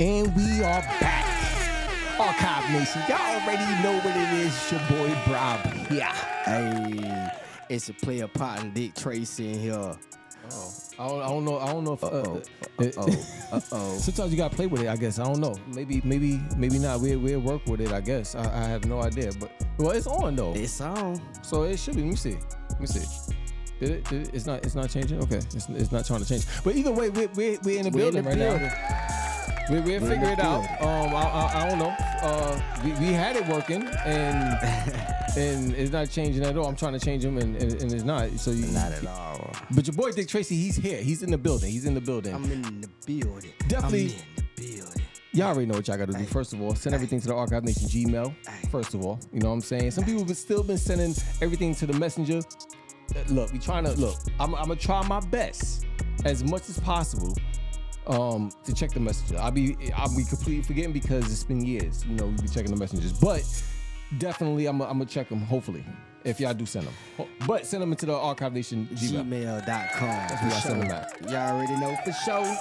And we are back. Arkive Nation, y'all already know what it is. It's your boy Rob Yeah. Hey, it's a player pot and Dick Tracy in here. Oh, I don't, I don't know. I don't know if. Uh, Uh-oh. uh, Uh-oh. Uh-oh. Sometimes you gotta play with it. I guess I don't know. Maybe, maybe, maybe not. We we'll work with it. I guess I, I have no idea. But well, it's on though, It's on. so it should be. Let me see. Let me see. Did it? Did it? It's not. It's not changing. Okay. It's, it's not trying to change. But either way, we're we're, we're in the We're in building the right building. now. We we'll figure it out. Um, I, I, I don't know. Uh, we, we had it working and and it's not changing at all. I'm trying to change them and, and, and it's not. So you Not at all. But your boy Dick Tracy, he's here. He's in the building. He's in the building. I'm in the building. Definitely- I'm in the building. Y'all already know what y'all gotta do. First of all, send everything to the Arkive Nation Gmail. First of all, you know what I'm saying? Some people have still been sending everything to the messenger. Uh, Look, we trying to look. I'm, I'm gonna try my best as much as possible um, to check the messenger. I'll be I'll be completely forgetting because it's been years. You know, we be checking the messengers, but definitely I'm gonna check them. Hopefully, if y'all do send them, but send them into the Arkive Nation Gmail. Gmail.com. That's where I send them at. Y'all already know for sure.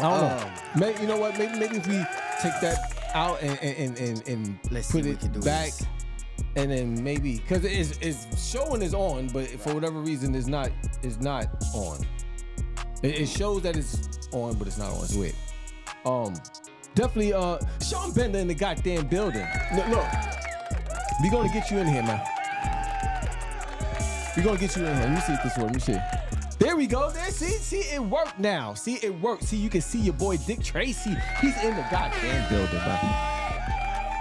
I don't know. Um, Maybe, you know what? Maybe maybe if we take that out and and and, and Let's put it what we can do back, this. and then maybe because it's it's showing is on, but for whatever reason it's not it's not on. It, it shows that it's on, but it's not on. It's weird. Um, definitely. Uh, Sean Bender in the goddamn building. Look, look. We gonna get you in here, man. We gonna get you in here. Let me see if this works. Let me see. There we go. There, see, see, it worked now. See, it worked. See, you can see your boy Dick Tracy. He's in the goddamn building, man.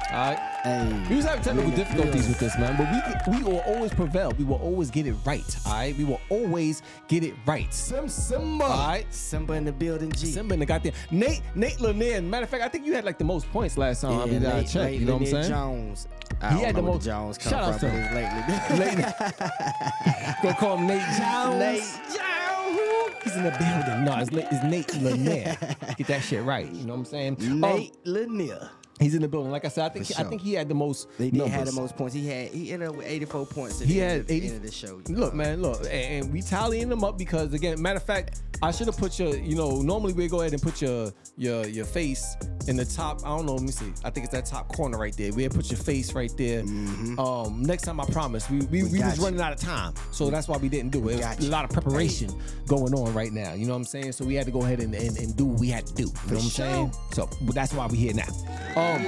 All right. Hey. We was having technical difficulties building. with this, man, but we we will always prevail. We will always get it right. All right. We will always get it right. Sim Simba. All right. Simba in the building, G. Simba in the goddamn Nate Nate Lanier. Matter of fact, I think you had like the most points last time. I mean, I Nate- checked. Nate You know what I'm Lanier saying? Jones. I He don't had know the where most- Jones come Shout out from, to but him. it's lately. Nate. Gonna call him Nate Jones. Nate Jones. He's in the building. No, it's, it's Nate Lanier. Get that shit right. You know what I'm saying? Um, Nate Lanier. He's in the building. Like I said, I think For I think he had the most. They did numbers. the most points. He had he ended up with 84 points. At He the had end of, 80 end of the show. Look, man, look, and, and we tallying them up because again, matter of fact, I should have put your, you know, normally we go ahead and put your your your face in the top. I don't know. Let me see. I think it's that top corner right there. We had put your face right there. Um, next time I promise. We we, we, Mm-hmm. was you. running out of time, so that's why we didn't do it. It was a lot of preparation going on right now. You know what I'm saying? So we had to go ahead and, and, and do what we had to do. You know what I'm sure. saying? So that's why we here now. Um, Um,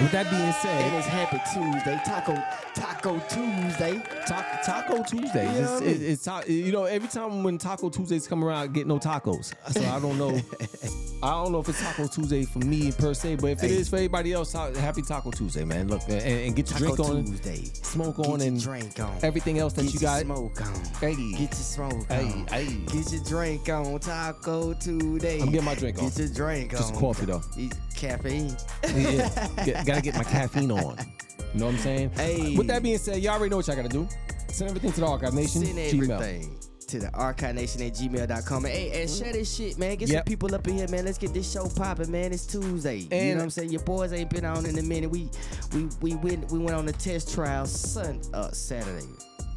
with that being And said, it's Happy Tuesday, Taco Taco Tuesday. Ta- Taco Tuesdays. You know It's, what I mean? it's, it's ta- you know every time when Taco Tuesdays come around, I get no tacos. So I don't know. I don't know if it's Taco Tuesday for me per se, but if it Hey. is for everybody else, happy Taco Tuesday, man. Look and, and get your Taco drink on, Tuesday. smoke Get on, and drink on. everything else that Get you got. smoke on. Hey. Get your smoke Hey, on. hey. Get your drink on. Taco Tuesday. I'm getting my drink on. Get your drink on. Just coffee, though. Eat Caffeine. Yeah, Get- gotta get my caffeine on. You know what I'm saying? Hey. With that being said, y'all already know what y'all gotta do. Send everything to the Arkive Nation. Send Gmail. everything to the arkive nation at gmail.com. And, hey, and share this shit, man. Get some people up in here, man. Let's get this show popping, man. It's Tuesday. you know what I'm saying? Your boys ain't been on in a minute. We we we went we went on a test trial sun uh Saturday.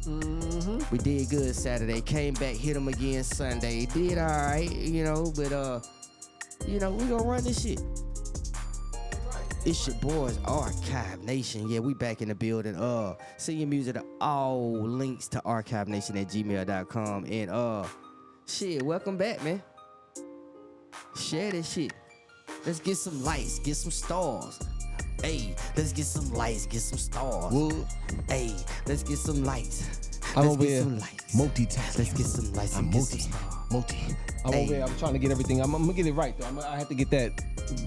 Mm-hmm. We did good Saturday. Came back, hit them again Sunday. Did all right, you know, but uh, you know, we gonna run this shit. It's your boys, Arkive Nation. Yeah, we back in the building. Uh, send your music to all links to Arkive Nation at gmail.com. And uh, shit, welcome back, man. Share this shit. Let's get some lights, get some stars. Hey, let's get some lights, get some stars. Well, Hey, let's get some lights. I'm let's over get here some lights. multitasking. Let's get some lights. I'm multi, multi. I'm Hey. over here. I'm trying to get everything. I'm, I'm gonna get it right though. I'm, I have to get that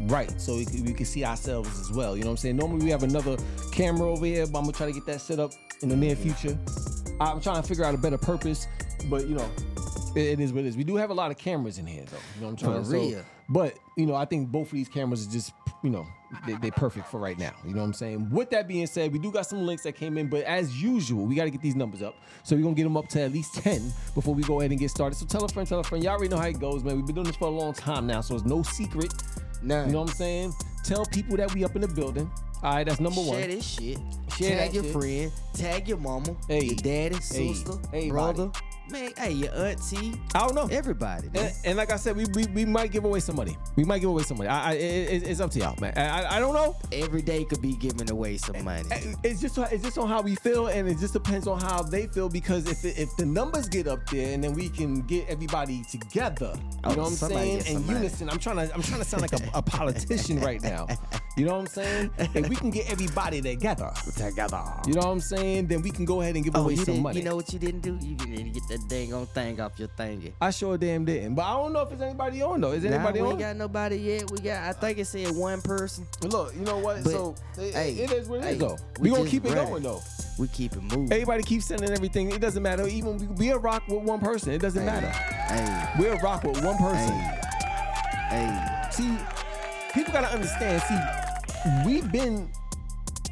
right so we can, we can see ourselves as well. You know what I'm saying? Normally we have another camera over here, but I'm gonna try to get that set up in the near future. I'm trying to figure out a better purpose, but you know, it, is what it is. We do have a lot of cameras in here though. You know what I'm trying For to real. so, But you know, I think both of these cameras are just you know they, they're perfect for right now. You know what I'm saying? With that being said, we do got some links that came in, but as usual, we got to get these numbers up. So we're gonna get them up to at least 10 before we go ahead and get started. So tell a friend, tell a friend. Y'all already know how it goes, man. We've been doing this for a long time now, so it's no secret. None. You know what I'm saying? Tell people that we up in the building. All right, that's number one. Share this shit. Share tag that your shit. friend. Tag your mama. Hey. Your daddy, Hey. sister, Hey, brother. Man, hey, your auntie, I don't know. everybody. And, and like I said, we, we we might give away some money. We might give away some money. I, I it, it's up to y'all, man. I, I- I don't know. Every day could be giving away some money. It's just it's just on how we feel, and it just depends on how they feel. Because if it, if the numbers get up there, and then we can get everybody together, you Oh, know what I'm saying, in unison. I'm trying to I'm trying to sound like a, a politician right now. You know what I'm saying? If we can get everybody together, Together. you know what I'm saying, then we can go ahead and give Oh, away some money. you know what you didn't do? You didn't get that dang on thing off your thingy. I sure damn didn't, but I don't know if there's anybody on though. Is Nah, anybody we on? ain't got nobody yet. We got, I think it said one person. Look, you know what? But, so it, hey, it is what it is hey, though. we We, gonna keep it going though. We keep it moving. Everybody keeps sending everything. It doesn't matter. Even we, we a rock with one person. It doesn't matter. Hey, We're a rock with one person. hey, hey. See, people gotta understand. See, we've been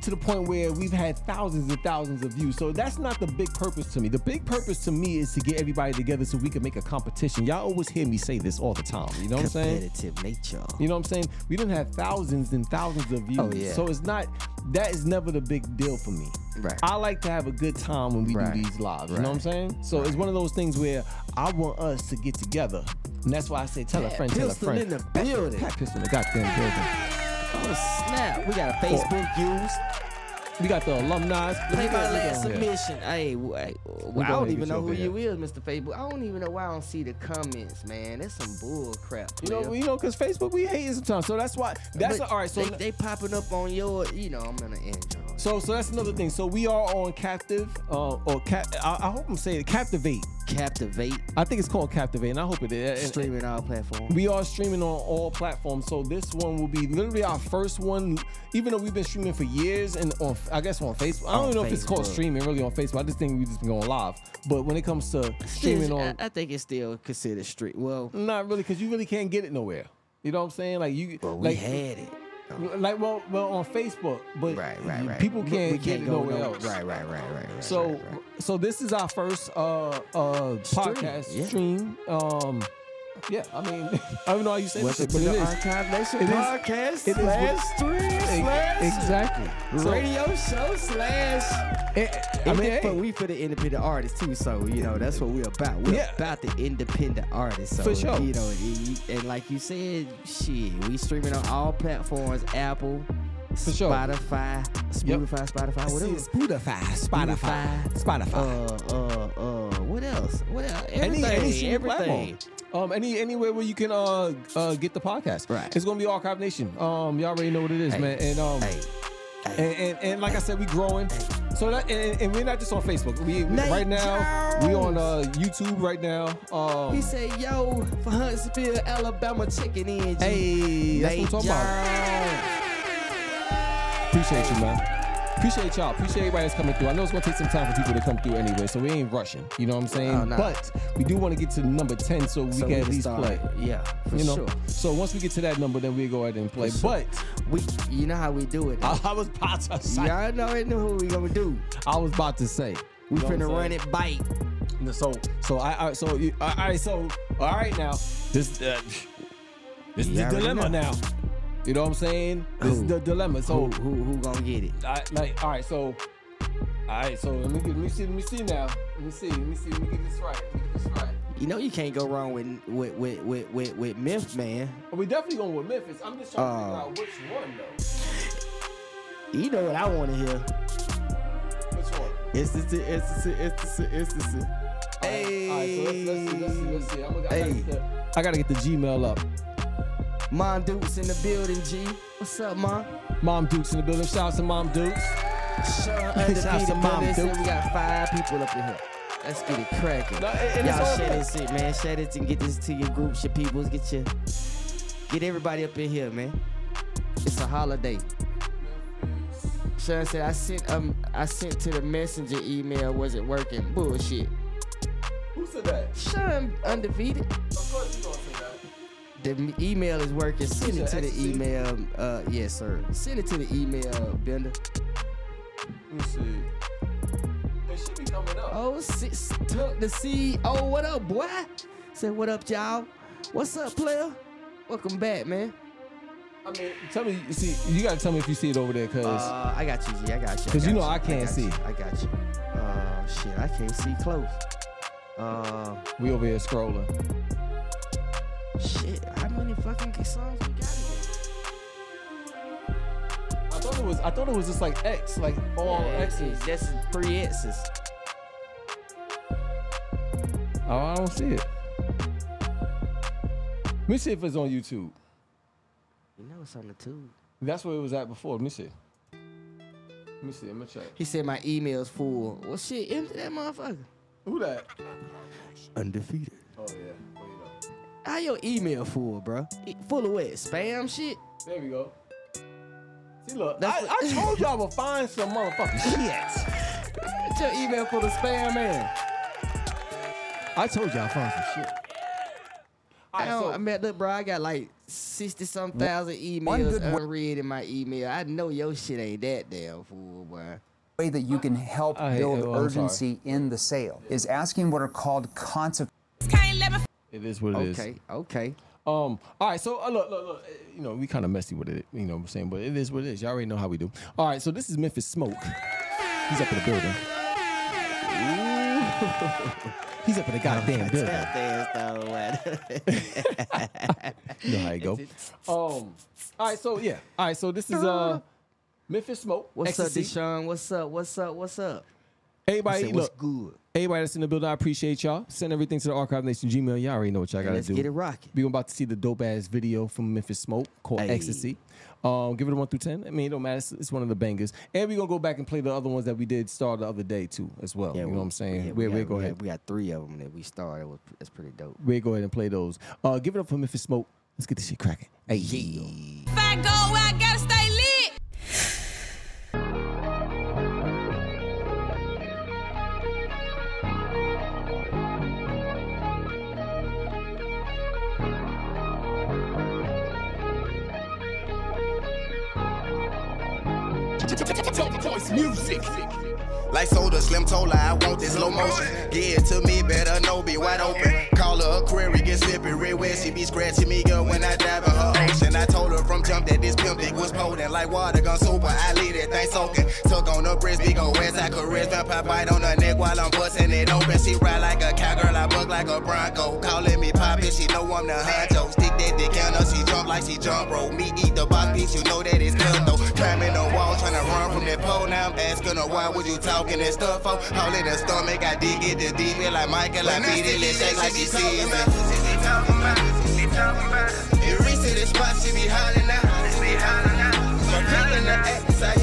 to the point where we've had thousands and thousands of views. So that's not the big purpose to me. The big purpose to me is to get everybody together so we can make a competition. Y'all always hear me say this all the time. You know what I'm saying? Competitive nature. You know what I'm saying? We don't have thousands and thousands of views. Oh, yeah. So it's not that is never the big deal for me. Right. I like to have a good time when we Right. do these lives. You know what I'm saying? So it's one of those things where I want us to get together. And that's why I say tell a friend, tell a friend. in the building. Pat in the goddamn building. Oh snap! We got a Facebook use. We got the alumni. Play my last submission. Hey, I don't even know who you is, Mr. Facebook. I don't even know why I don't see the comments, man. That's some bull crap. You know, you know, because Facebook we hate sometimes. So that's why. That's all right. So they, they popping up on your, you know, I'm gonna Android. so so that's another thing. So we are on Captive, uh, or Cap. I, I hope I'm saying it, Captivate. Captivate, I think it's called Captivate, and I hope it is. Streaming on all platforms. We are streaming on all platforms, so this one will be literally our first one. Even though we've been streaming for years, and on I guess on Facebook. I don't On even know if it's called streaming really on Facebook. I just think we just been going live. But when it comes to streaming on, I, I think it's still considered street. Well, not really, because you really can't get it nowhere. You know what I'm saying? Like you, well we like, had it. Like well, well on Facebook, but Right, right, right. people can't we get it go nowhere else. Right, right, right, right, right. So, right, right. so this is our first uh uh podcast yeah. stream. Um, yeah, I mean, I don't know how you say welcome this, to but it the is. Arkive Nation It is- podcast it is slash what- stream Ex- slash Exactly. So, radio show slash. I I mean, mean, hey, we for the independent artists too, so you know that's what we're about. We're Yeah. about the independent artists. So For sure. you know, and, and like you said, shit, we streaming on all platforms: Apple, sure. Spotify, Yep. Spotify, Spotify, whatever. Spotify, Spotify, Spotify. Uh, uh, uh, what else? What else? Everything, any any streaming everything. platform. Um, any anywhere where you can uh uh get the podcast. Right. It's gonna be all Arkive Nation. Um, y'all already know what it is, Hey. man. And um, Hey, and, and and like I said, we growing. So that and, and we're not just on Facebook. We Nate right now we on uh YouTube right now. Um, he said, "Yo, for Huntsville, Alabama, chicken in." Hey, that's Nate what I'm talking about. Appreciate you, man. Appreciate y'all. Appreciate everybody that's coming through. I know it's gonna take some time for people to come through anyway, so we ain't rushing. You know what I'm saying? Oh, nah. But we do want to get to number ten so we So can at least start. play. Yeah, for You know. sure. So once we get to that number, then we go ahead and play. Sure. But We, you know how we do it. I, I was about to say. Y'all know who we gonna do. I was about to say. We You know finna run it bite. So so I, I so you, all right so all right now this uh, this is the dilemma know. now. You know what I'm saying? This is the dilemma. So who, who, who gonna get it? I, like all right so all right so let me get, let me see let me see now let me see let me see let me get this right let me get this right. You know you can't go wrong with with with with with, with Myth Man. But we definitely going with Memphis. I'm just trying to figure out oh. which one though. You know what I want to hear? Which one? It's the it's the it's the it's the. Hey. All right, so let's, let's see let's see let's see. I'm gonna, I, Hey. gotta get the, I gotta get the Gmail up. Mon Dukes in the building, G. What's up, Mon? Mom Dukes in the building. Shout out to Mom Dukes. Sean Shout out to Mom. Dukes. We got five people up in here. Let's get it cracking. No, Y'all all share this shit, man. Share this and get this to your groups, your peoples. Get your get everybody up in here, man. It's a holiday. Sean said I sent um I sent to the messenger email wasn't working. Bullshit. Who said that? Sean undefeated. The email is working. Send it to the email. Uh, yes, sir. Send it to the email, Bender. Let me see. It should be coming up. Oh, sis, took the CEO. What up, boy? Say what up, y'all? What's up, player? Welcome back, man. I mean, tell me. See, you gotta tell me if you see it over there, cause Uh, I got you, G. I got you. I 'Cause you got know I can't got see. you, I got you. Uh, shit, I can't see close. Uh, We over here scrolling. Shit. How many fucking songs we got again? I thought it was. I thought it was just like X, like all X's. That's three X's. Oh, I don't see it. Let me see if it's on YouTube. You know it's on the tube. That's where it was at before. Let me see. Let me see. Let me check. He said my email's full. Well, shit, empty that motherfucker. Who that? Undefeated. Oh yeah. Wait up. How your email full, bro? Full of what? Spam shit? There we go. See, look. That's I, what- I told y'all I would find some motherfucking shit. Get your email full of spam, man. I told y'all I found some shit. I, don't, so- I mean, look, bro, I got like 60 some thousand One emails good unread in my email. I know your shit ain't that damn full, boy. way that you can help I build oh, I'm urgency in the sale is asking what are called consequences. It is what it is. Okay, okay. Um. All right. So uh, look, look, look. You know, we kind of messy with it. You know what I'm saying? But it is what it is. Y'all already know how we do. All right. So this is Memphis Smoke. He's up in the building. He's up in the goddamn building. You know how it go. Um. All right. So yeah. All right. So this is uh Memphis Smoke. What's Ecstasy. up, Deshaun? What's up? What's up? What's up? Everybody, what's look. good? Everybody that's in the building, I appreciate y'all. Send everything to the Arkive Nation Gmail. Y'all already know what y'all gotta Let's do. get it rocking. We're about to see the dope ass video from Memphis Smoke called Ayy. Ecstasy. Um, give it a one through ten. I mean, it don't matter. It's, it's one of the bangers. And we're gonna go back and play the other ones that we did start the other day too, as well. Yeah, you know what I'm saying? yeah, we, we, we got, go we ahead. got- we got three of them that we started with. That's pretty dope. We go ahead and play those. Uh, give it up for Memphis Smoke. Let's get this shit cracking. Hey, yeah. If I go, I gotta stay lit. Like soda, slim her I want this slow motion. Give it to me, better know, be wide open. Call her a query, get slippy, real wet. She be scratching me, girl, when I dive in her ocean. I told her from jump that this pimp dick was potent like water gun super. I leave that thing soaking. Took on the breast, big old west. I could rest, vampire bite on her neck while I'm busting it open. She ride like a cowgirl, I buck like a bronco. Calling me poppin', she know I'm the honcho. Stick that dick on her, she jump like she jump rope. Me eat the box piece, you know that it's though. Climbing the wall, tryna run from that pole. Now I'm asking her why would you talking that stuff for? All in the stomach, I dig it the deep it like Michael. I beat it, let shake like she sees it. It reach to the spot, she be hollering out. My girl in the ass, I hear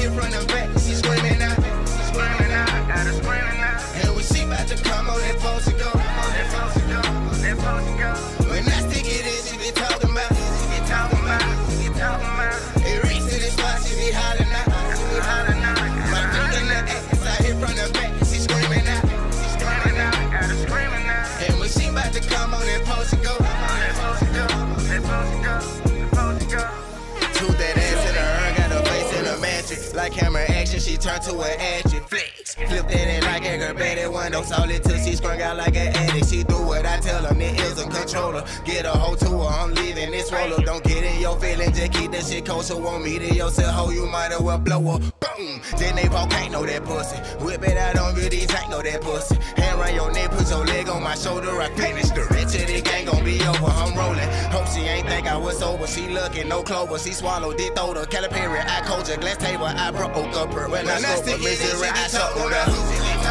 from the turned to an action. Flex. Flip that in like aggravated window. Solid till she sprung out like an addict. She do what I tell her, me is a controller. Get a hold to her, I'm leaving this roller. Don't get in your feelings, just keep that shit kosher. Want me to yourself, hoe, you might as well blow her. Boom! Then they volcano that pussy. Whip it out on good, tango that pussy. Hand around your neck, put your leg on my shoulder. I finish the rich of the gang gon' be over. I'm rolling. Hope she ain't think I was sober. She looking no clover. She swallowed it, throw the Calipari. I coach her glass table. I broke up her. When I spoke for misery, I chuckled her.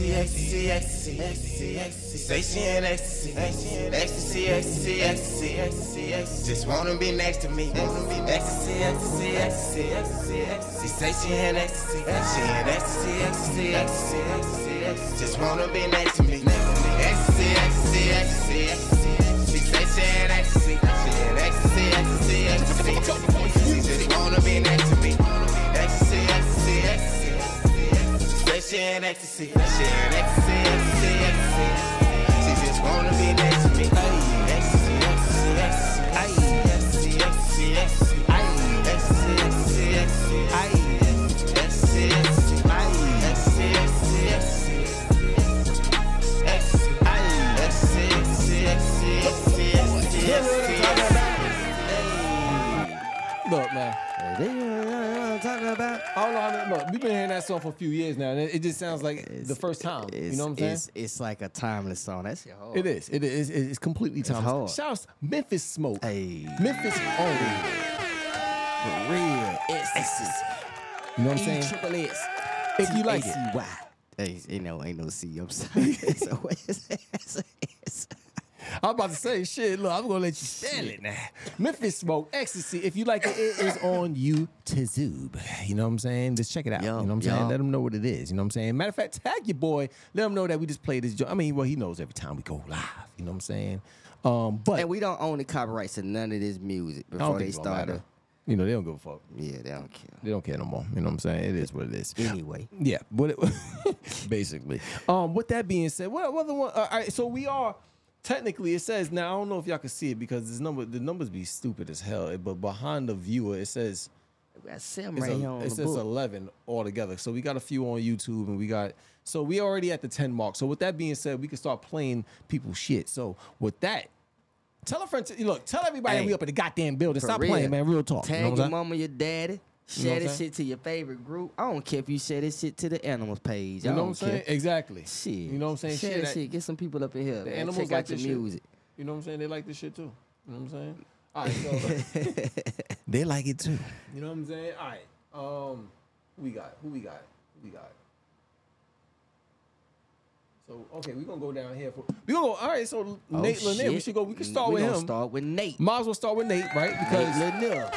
ecstasy. Say she. Just wanna be next to me. Say she. Just wanna be next to me. She say. She just wanna be next in ecstasy. She in ecstasy, ecstasy, ecstasy. She just wanna be next to me. Look, man. About? I don't know. Look, we've been hearing that song for a few years now, and it, it just sounds like It's- the first time. You know what I'm saying? It's, it's like a timeless song. That's your whole. It is. It is. It's completely timeless. Shout out to Memphis Smoke. Hey, Memphis only. for real. It's ecstasy. You know what I'm saying? triple S. If you like it. Hey, you know, ain't no C. I'm sorry. so it's, it's, it's, I'm about to say shit. Look, I'm gonna let you sell it now. Memphis Smoke Ecstasy. If you like it, it is on YouTube. You know what I'm saying? Just check it out. Yo, you know what I'm saying? Let them know what it is. You know what I'm saying? Matter of fact, tag your boy. Let him know that we just played this. Jo- I mean, well, he knows every time we go live. You know what I'm saying? Um, but and we don't own the copyrights to none of this music before they it's gonna start. You know, they don't give a fuck. Yeah, they don't care. They don't care no more. You know what I'm saying? It is what it is. Anyway, Yeah, but it, basically. Um, with that being said, what what other one? Uh, all right, so we are technically. It says now. I don't know if y'all can see it because this number, the numbers be stupid as hell. Eh, but behind the viewer, it says we got it's right a- here on it says book. eleven altogether. So we got a few on YouTube, and we got so we already at the ten mark. So with that being said, we can start playing people's shit. So with that. Tell a friend, to, look, tell everybody Hey, we up in the goddamn building. For Stop real. playing, man. Real talk. Tag you know what your saying? mama, your daddy. You Share this shit to your favorite group. I don't care if you share this shit to the animals page. You know what I'm saying? care. Exactly. Shit. You know what I'm saying? Share that that- shit. Get some people up in here. The man. animals Check like your this shit. music. You know what I'm saying? They like this shit too. You know what I'm saying? All right, so they like it too. You know what I'm saying? All right. Um, who we got? Who we got? Who we got? So okay, we're gonna go down here for we gonna go. All right, so Oh, Nate Lanier, we should go. We can start we with him. start with Nate. Might as well start with Nate, right? Because Nate Lanier.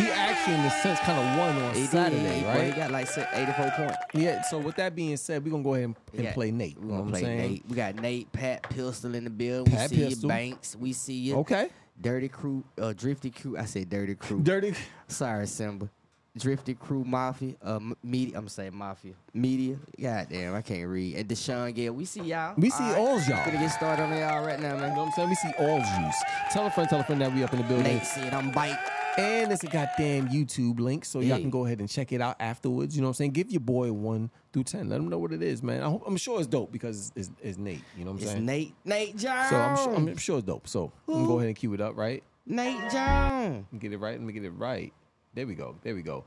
He actually, in a sense, kind of won on He did. Saturday, He- right? He got like 84 points. yeah. So with that being said, we're gonna go ahead and, and Yeah. play Nate. We You know gonna what I'm play saying? Nate. We got Nate, Pat Pistol in the building. Pat we see Pistol. you, Banks. We see you. Okay. Dirty Crew, uh, Drifty Crew. I said Dirty Crew. Dirty. Sorry, Simba. Drifty Crew Mafia. Uh, media. I'm saying Mafia. Media. Goddamn, I can't read. And Deshaun Gale. We see y'all. We see all y'all. We're gonna get started on y'all right now, man. You know man. what I'm saying? We see all juice. Tell a friend, tell a friend that we up in the building. Nate said I'm bite. And it's a goddamn YouTube link, so y'all can go ahead and check it out afterwards. You know what I'm saying? Give your boy one through ten. Let him know what it is, man. I hope, I'm sure it's dope because it's, it's Nate. You know what I'm It's saying? Nate. Nate Jones. So I'm sure, I'm sure it's dope. So I'm gonna go ahead and cue it up, right? Nate Jones. Get it right. Let me get it right. There we go. There we go.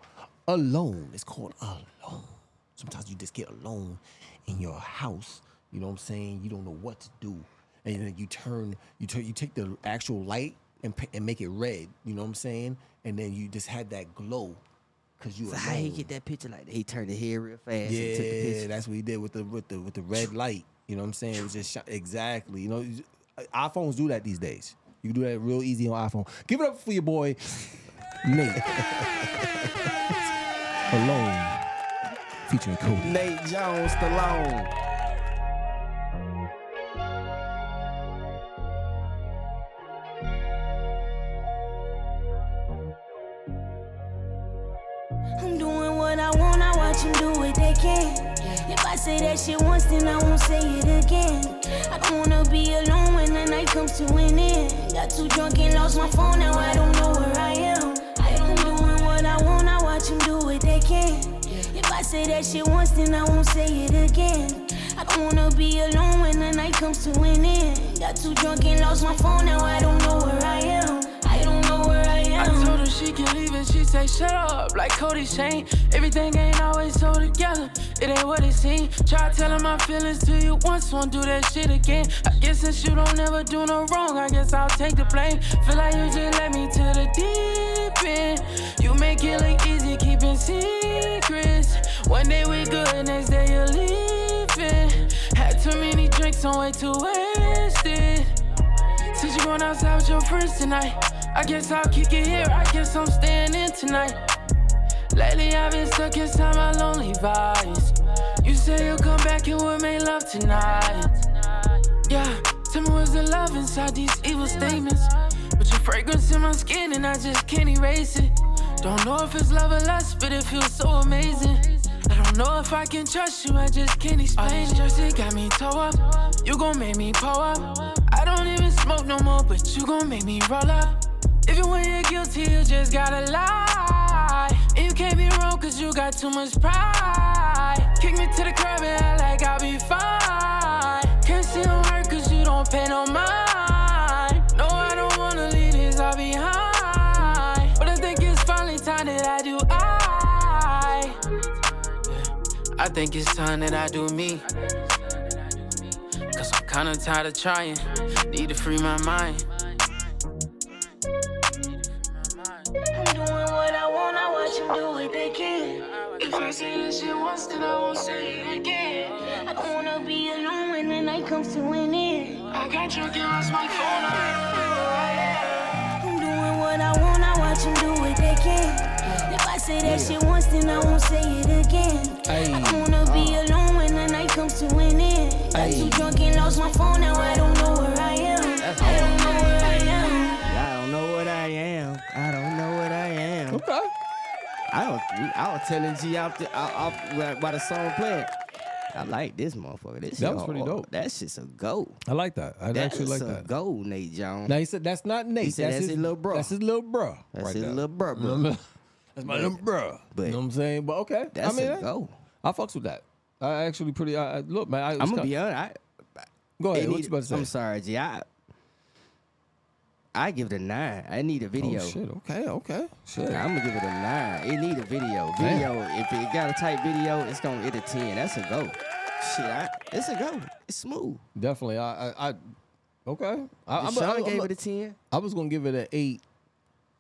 Alone. It's called alone. Sometimes you just get alone in your house. You know what I'm saying? You don't know what to do, and then you turn, you turn, you take the actual light and and make it red. You know what I'm saying? And then you just had that glow because you So alone. how he get that picture like that? He turned the hair real fast and took the Yeah, picture. that's what he did with the with the with the red light. You know what I'm saying? It was just shot, exactly. You know, uh, iPhones do that these days. You can do that real easy on iPhone. Give it up for your boy Nate. Alone, featuring Cody. Nate Jones Stallone. Can. If I say that shit once, then I won't say it again. I don't wanna be alone when the night comes to an end. Got too drunk and lost my phone, now I don't know where I am. I'm doing what I want, I watch them do what they can. If I say that shit once, then I won't say it again. I don't wanna be alone when the night comes to an end. Got too drunk and lost my phone, now I don't know where she can leave and she say shut up like Cody Shane. Everything ain't always so together. It ain't what it seems. Try telling my feelings to you once, won't do that shit again. I guess since you don't never do no wrong, I guess I'll take the blame. Feel like you just let me to the deep end. You make it look easy keeping secrets. One day we good, next day you're leaving. Had too many drinks, I'm way too wasted. Since you going outside with your friends tonight, I guess I'll kick it here. I guess I'm staying in tonight. Lately I've been stuck inside my lonely vibes. You say you'll come back and we'll make love tonight. Yeah, tell me what's the love inside these evil statements. But your fragrance in my skin and I just can't erase it. Don't know if it's love or lust, but it feels so amazing. I don't know if I can trust you, I just can't explain it. Just it got me toe up. You gon' make me pull up. I don't even smoke no more, but you gon' make me roll up. Even when you're guilty, you just gotta lie. And you can't be wrong, cause you got too much pride. Kick me to the curb and act like I'll be fine. Can't see no hurt, cause you don't pay no mind. No, I don't wanna leave this all behind. But I think it's finally time that I do I. I think it's time that I do me. Cause I'm kinda tired of trying. Need to free my mind. What I want, I watch them do they can. If I say this shit once, then I won't say it again. I don't wanna be alone when the night comes to an end. I got drunk and lost my phone. I'm doing what I want, I watch them do they can. If I say that shit once, then I won't say it again. I don't wanna be alone when the night comes to an end. Got too drunk I don't. I was telling G out the, out, out, while the song playing. I like this motherfucker. This That was pretty dope. That shit's a go. I like that. I That's actually like a that. go, Nate Jones. Now he said that's not Nate. said that's his little bro. That's his little bro. That's right his there. little bro, bro. That's my little bro. but you know what I'm saying? But okay. That's I mean, a I- go. I fucks with that. I actually pretty. I, I- look, man. I, I'm gonna be honest. I, Go ahead. it What need- you about to say? I'm sorry, G. I, I give it a nine. I need a oh, video. Oh shit. Okay. Okay. Shit. I'm gonna give it a nine. It need a video. Damn. Video. If it got a tight video, it's gonna hit a ten. That's a go. Shit, I, it's a go. It's smooth. Definitely. I. I. I okay. I, I'm, Sean gave it a ten. I was gonna give it an eight,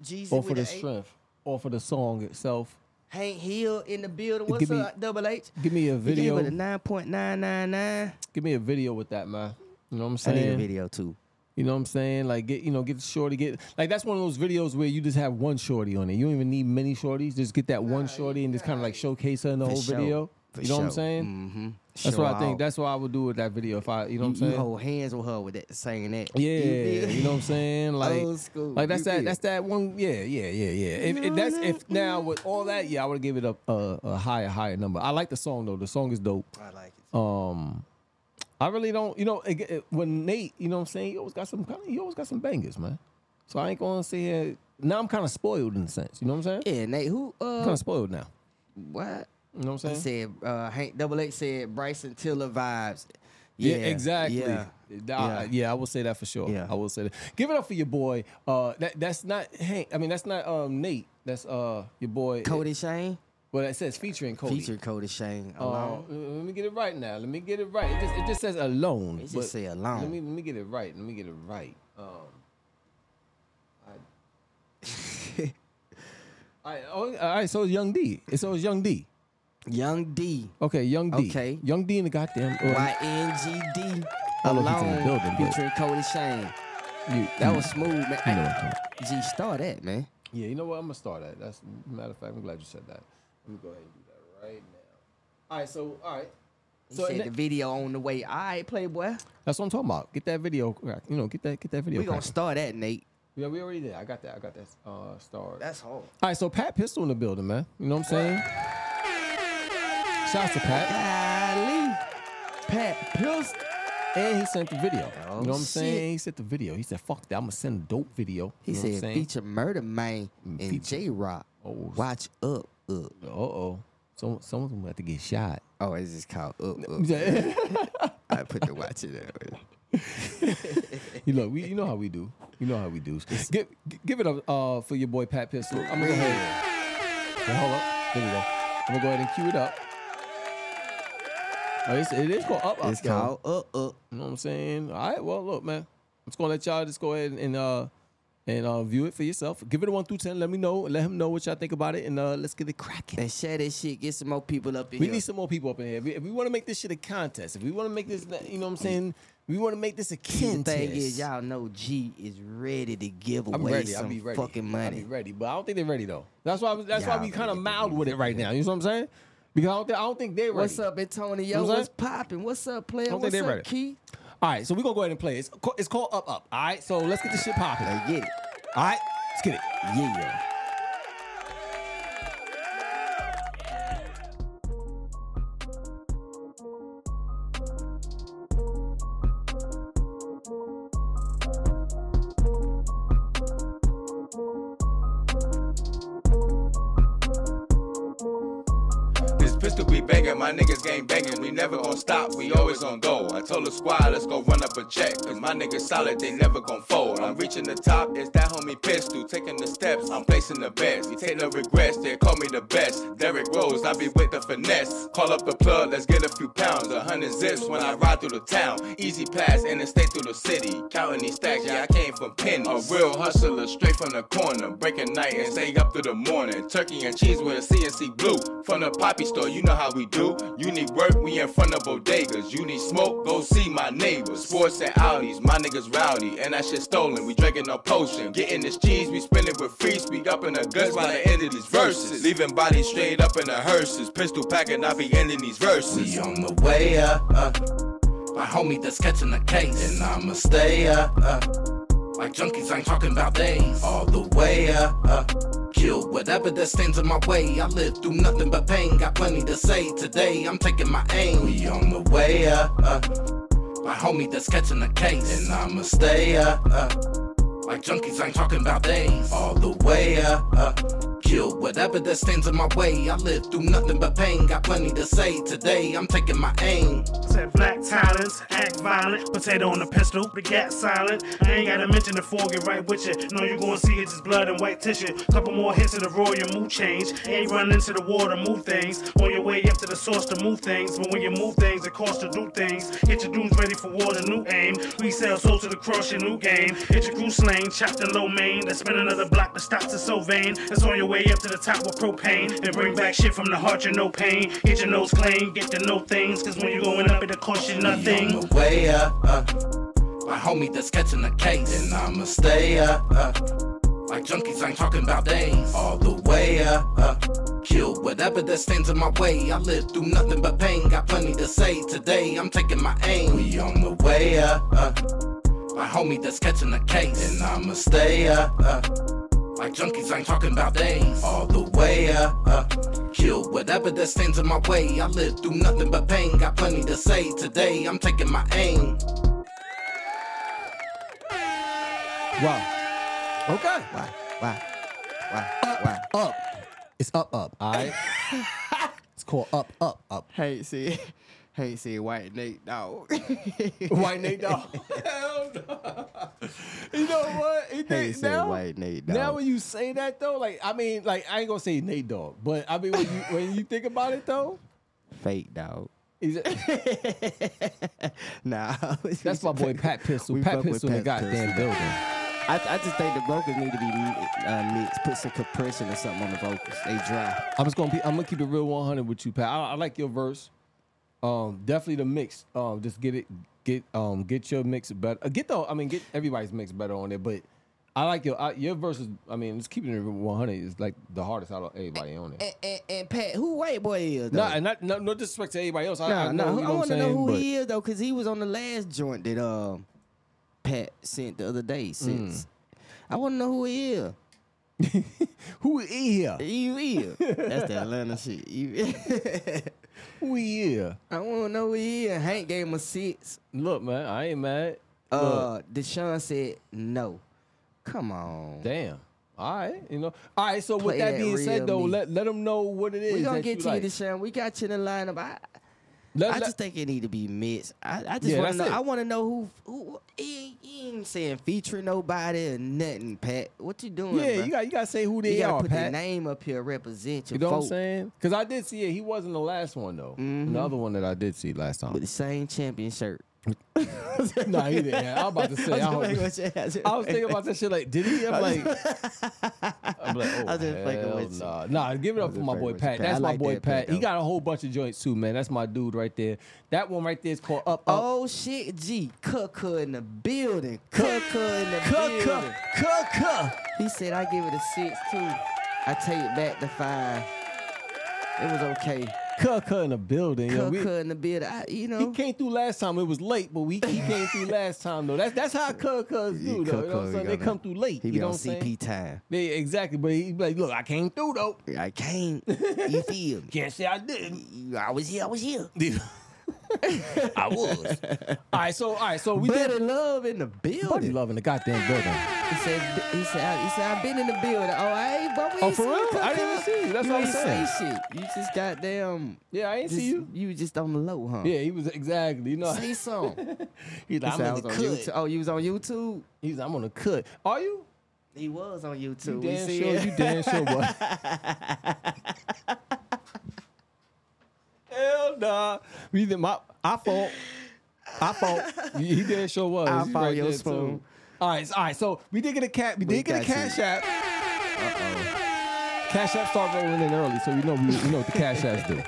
Jeezy or for the strength, or for the song itself. Hank Hill in the building. What's me- up, Double H? Give me a He video. gave it a nine point nine nine nine. Give me a video with that, man. You know what I'm saying? I need a video too. You know what I'm saying? Like get you know get the shorty get like that's one of those videos where you just have one shorty on it. You don't even need many shorties. Just get that one shorty and just kind of like showcase her in the For whole sure. video. For you know what I'm saying? Mm-hmm. That's what I think. That's what I would do with that video if I you know what I'm saying? you hold hands with her with that saying that. yeah, feel? you know what I'm saying? Like, Old school. like that's You that. feel? That's that one. Yeah, yeah, yeah, yeah. If, if that's if now with all that, yeah, I would give it a, a a higher higher number. I like the song though. The song is dope. I like it. Um, I really don't. You know, it, it- when Nate, you know what I'm saying, he always got some kind of, he always got some bangers, man. So I ain't gonna say it. Now I'm kind of spoiled in a sense. You know what I'm saying? Yeah, Nate. Who? kind Uh, of spoiled now. what? You know what I'm saying? said. Uh, Hank Double H said Bryson Tiller vibes. Yeah, Yeah, exactly. Yeah. yeah. yeah, I will say that for sure. Yeah. I will say that. Give it up for your boy. Uh, that that's not Hank. I mean, that's not um Nate. That's uh your boy Cody Shane. Well, it says featuring Cody. Featured Cody Shane. Uh, Alone. let me get it right now. Let me get it right. It just it just says alone. It just say alone. Let me let me get it right. Let me get it right. Um, I, all right, oh, all right, so it's Young D. It's so it's Young D. Young D. Okay, Young D. Okay. Young D in the goddamn. uh, Y N G D. I don't know if he's in the Alone. building, Featuring Cody Shane. you- That you- was smooth, man. you know G, start that, man. Yeah, you know what? I'm gonna start that. That's matter of fact. I'm glad you said that. Let me go ahead and do that right now. All right, so all right. He So said and the video on the way. All right, Playboy. that's what I'm talking about. Get that video. crack. You know, get that get that video. We gonna cracking. start that, Nate. Yeah, we already did. I got that. I got that. Uh, start. That's hard. All right, so Pat Pistol in the building, man. You know what I'm saying? Shouts to Pat. Golly. Pat Pills. And he sent the video. Oh, you know what I'm shit. saying? He sent the video. He said, fuck that. I'm going to send a dope video. He you know what I'm said feature Murder Man and feature. J Rock. Oh, Watch up, up. Uh-oh. Some, someone's going to have to get shot. Oh, it's just called up, up. I put the watch in there. you look, we, you know how we do. You know how we do. Give, give it up uh, for your boy Pat Pistol. I'm going to go ahead. Hold up. There we go. I'm to go ahead and cue it up. Oh, it's, it is called Up Up. It's though. called up, up. You know what I'm saying? All right, well, look, man. I'm just gonna let y'all just go ahead and uh and uh view it for yourself. Give it a one through ten. Let me know. Let him know what y'all think about it, and uh let's get it cracking. And share this shit. Get some more people up in We here. We need some more people up in here. If we, we want to make this shit a contest, if we want to make this, you know what I'm saying? We want to make this a the contest. thing is, y'all know G is ready to give away I'm ready. I'll some be ready. fucking I'll money. be ready, but I don't think they're ready though. That's why. That's why Y'all we kind of mild with it right now. You know what I'm saying? Because I don't think, I don't think they're ready. What's up, Antonio? You know what What's popping? What's up, player? Don't think What's up, ready. Keith? All right, so we're gonna go ahead and play. It's it's called Up Up. All right, so let's get this shit popping. It. All right, let's get it. Yeah. Game banging. We never gon' stop, we always gon' go. I told the squad, let's go run up a check. Cause my niggas solid, they never gon' fold. I'm reaching the top, it's that homie pistol. Taking the steps, I'm placing the bets. We take no regrets, they call me the best. Derrick Rose, I be with the finesse. Call up the plug, let's get a few pounds. A hundred zips when I ride through the town. Easy pass, stay through the city. Counting these stacks, yeah, I came from pennies. A real hustler, straight from the corner. Breaking night and stay up to the morning. Turkey and cheese with a CNC blue. From the poppy store, you know how we do. You need work, we in front of bodegas. You need smoke, go see my neighbors. Sports and Audis, my niggas rowdy. And that shit stolen, we drinking no potion. Getting this cheese, we spinning with free speak up in the guts by the end of these verses. Leaving bodies straight up in the hearses. Pistol packing, I be ending these verses. We on the way up, uh. My homie that's catching the case, and I'ma stay up, uh. Like junkies, I ain't talking about days. All the way up, uh. Kill whatever that stands in my way. I live through nothing but pain. Got plenty to say today. I'm taking my aim. We on the way up, uh. My homie that's catching the case, and I'ma stay up, uh. Like junkies, I ain't talking about days. All the way up, uh. Kill whatever that stands in my way. I live through nothing but pain. Got plenty to say today. I'm taking my aim. Said black talents, act violent, potato on the pistol, the gat silent. I ain't gotta mention the four, get right with you. Know you gonna see it's just blood and white tissue. Couple more hits of the royal mood change. Ain't run into the water, move things. On your way up to the source to move things. But when you move things, it costs to do things. Get your dudes ready for war, the new aim. We sell souls to the cross, your new game. Hit your crew chopped in low main. Let's spin another block, the stops are so vain. It's on your way up to the top with propane. And bring back shit from the heart, you're no pain. Get your nose clean, get to know things. Cause when you're going up, it'll cost you nothing. On the way up, uh. My homie that's catching the case, and I'ma stay up, uh. Like junkies, I ain't talking about days. All the way up, uh. Kill whatever that stands in my way. I live through nothing but pain. Got plenty to say today. I'm taking my aim. We on the way up, uh. My homie that's catching the case, and I'ma stay up, uh. Like junkies, I ain't talking about days. All the way up, uh. Kill whatever that stands in my way. I live through nothing but pain. Got plenty to say today. I'm taking my aim. Wow. Okay. Why? Why? Why? Why? Up. It's up, up. All right. it's called up, up, up. Hey, see, hey, see, white Nate, dog. White Nate Dogg. Hell no. You know what? It, Hey, Nate- say now, white Nate, dog. now when you say that though, like I mean, like I ain't gonna say Nate Dogg, but I mean when you when you think about it though, Fake dog. is it, Nah, that's my boy Pat Pistol. We Pat fuck with Pistol in the goddamn Pistol. building. I, I just think the vocals need to be uh, mixed. Put some compression or something on the vocals. They dry. I'm just gonna be. I'm gonna keep it real 100 with you, Pat. I, I like your verse. Um, definitely the mix. Um, just get it, get um, get your mix better. Uh, get the. I mean, get everybody's mix better on it. But I like your I, your verses. I mean, just keeping it 100 is like the hardest out of everybody on it. And, and, and Pat, who white boy is? Though? Nah, and not, no, no disrespect to anybody else. I, Nah, I know, nah, you know I want to know who but he is though, cause he was on the last joint that um Pat sent the other day. Hmm. Since I want to know who he is. who is here? You is. That's the Atlanta shit. You, Who is here? I want to know who he is. Hank gave him a six. Look, man, I ain't mad. Look, Uh, Deshaun said no. Come on. damn. All right, you know. All right, so with that that being said, though, me. let let them know what it is. We gonna get you to like. you, Deshaun. We got you in the lineup. I, Let- I just think it need to be mixed. I, I just Yeah, want to know. it. I want to know who. Who he, ain't- he ain't saying featuring nobody or nothing, Pat. What you doing? yeah, bruh? you got you got to say who You they gotta are, put their Pat. name up here, represent your You know what I'm saying? Because I did see it. He wasn't the last one though. Mhm. The other one that I did see last time with the same champion shirt. Nah, he didn't. I was about to say. I, I was was, just fucking with you. I was thinking about that shit. Like, did he? I'm like, I'm like, oh I was just hell with nah. Nah, give it up for my boy Pat. Pat. That's my boy that Pat. He got a whole bunch of joints too, man. That's my dude right there. That one right there is called Up Up. Oh shit, G, Cucka in the building. Cucka in the Cucka, building. cucka. He said I give it a six too. I take it back to five. It was okay. Cucka in the building. yo. We- Cucka in the building. I, you He know. came through last time. It was late, but we he came through last time though. That's that's how Cuckas do though. You know what I'm saying? They come through late. He you be know on what I'm saying? CP time. They, exactly, but he be like, look, I came through though. I came. You feel me? Can't say I didn't. I was here. I was here. I was. all right, so all right, so we Buddy did Love in the Buddy building. Love in the goddamn building. He said, he said, he said, I've been in the building. Oh, I ain't, but we Oh, ain't for see you real? come I didn't up. see you. That's you what I'm ain't saying. say shit. You just goddamn. Yeah, I ain't just, see you. You was just on the low, huh? Yeah, he was exactly. You know, Say something. he's He like, said, I I'm was in the on cut. YouTube. Oh, you was on YouTube? He's like, I'm on the cut. Are you? He was on You YouTube. We damn see sure. it. You damn sure was. Hell nah. We did my I fault. I fault. He damn sure was. I fault your there, too. spoon. All right, all right. So we did get a cat. We, We did get a cash you. app. Cash app start rolling in early, so we know we, we know what the cash apps do.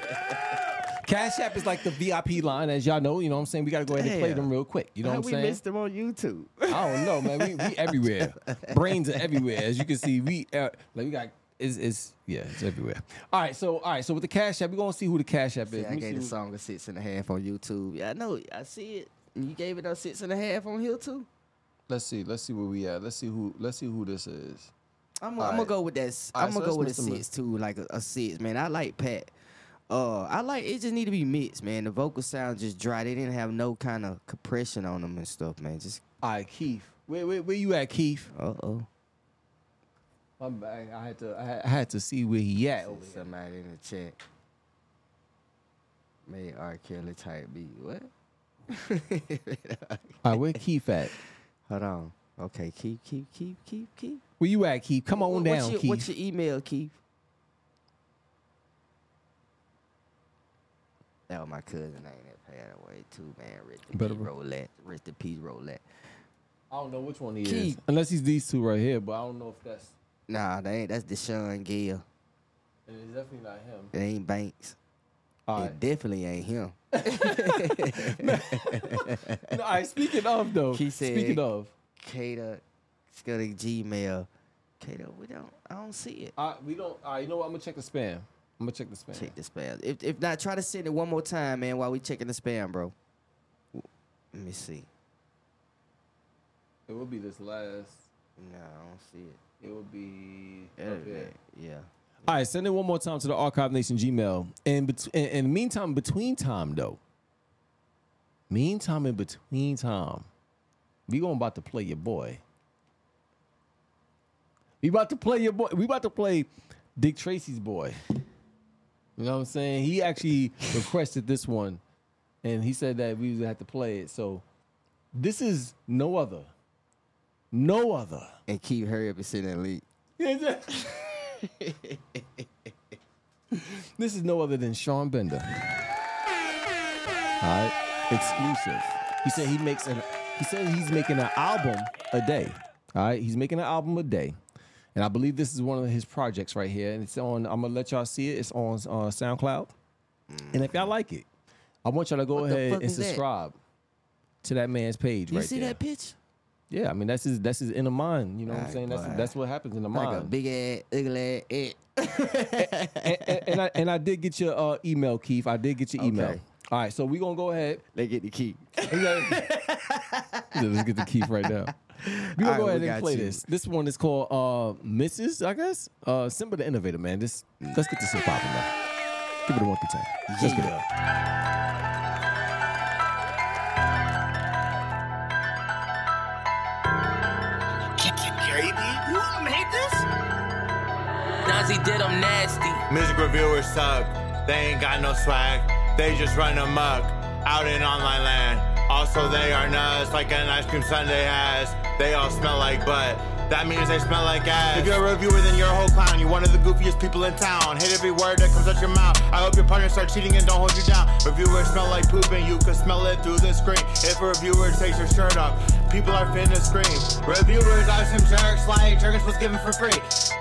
Cash app is like the VIP line, as y'all know. You know what I'm saying? We got to go ahead and play them real quick. You know How what I'm we saying? missed him on YouTube. I don't know, man. We, we everywhere. Brains are everywhere. As you can see, we uh, like we got it's, it's yeah, it's everywhere. All right, so all right, so with the cash app, we're gonna see who the cash app is. See, Let I gave the who- song a six and a half on YouTube. Yeah, I know. I see it. You gave it a six and a half on here too. Let's see. Let's see where we at. Let's see who. Let's see who this is. I'm, I'm gonna right. go with that. All I'm right, gonna so go with a let's six too, like a, a six. Man, I like Pat. Uh, I like it. Just need to be mixed, man. The vocal sound just dry. They didn't have no kind of compression on them and stuff, man. Just All right, Keith. Where where, where you at, Keith? uh oh. I'm back. I had to. I had, I had to see where he at over here. Somebody in the chat made R. Kelly type beat. What? All right, where Keith at? Hold on. Okay, keep, keep, keep, keep, keep. Where you at, Keith? Come on What- down, what's your, Keith. What's your email, Keith? That was my cousin name that passed away too, man. Rest in peace, Roulette. Rest in peace, Roulette. I don't know which one he is, Keith. unless he's these two right here. But I don't know if that's. Nah, that ain't. That's Deshaun Gill. It's definitely not him. It ain't Banks. All It definitely ain't him. No, all right. Speaking of though. He said- speaking of. Cater, go to Gmail. Cater, we don't. I don't see it. Uh, we don't. All right, you know what? I'm gonna check the spam. I'm gonna check the spam. Check the spam. If if not, try to send it one more time, man, while we checking the spam, bro. Let me see. It will be this last. No, I don't see it. It will be. Editor, Yeah. All right, send it one more time to the Arkive Nation Gmail. And bet- in, in the meantime, between time though. Meantime, in between time, we going about to play your boy. We about to play your boy. We about to play Dick Tracy's boy. You know what I'm saying? He actually requested this one, and he said that we would have to play it. So this is no other, no other. And keep hurry up and send that link. this is no other than Sean Bender. All right, exclusive. He said he makes an. He said he's making an album a day. All right, he's making an album a day, and I believe this is one of his projects right here. And it's on. I'm gonna let y'all see it. It's on uh, SoundCloud. And if y'all like it, I want y'all to go What ahead and is that? subscribe to that man's page You right see there. that pitch? Yeah, I mean that's his that's his inner mind. You know what I'm saying? That's that's what happens in the Like a mind. big ass, ugly ass. eh. and, and, and I and I did get your uh, email, Keith. I did get your email. Okay. All right, so we're gonna go ahead. Let's get the key. Let's get the Keith right now. We gonna All right, go we ahead and got play you. this. This one is called uh, Mrs. I guess. Uh, Simba the Innovator, man. This let's get this shit popping, man. Give it a one through ten. Let's get it up. Did them nasty. Music reviewers suck. They ain't got no swag. They just run amok out in online land. Also, they are nuts like an ice cream sundae has. They all smell like butt. That means they smell like ass. If you're a reviewer, then you're a whole clown. You're one of the goofiest people in town. Hate every word that comes out your mouth. I hope your partner starts cheating and don't hold you down. Reviewers smell like poop and you can smell it through the screen. If a reviewer takes your shirt off, people are finna scream. Reviewers are some jerks like jerks was given for free.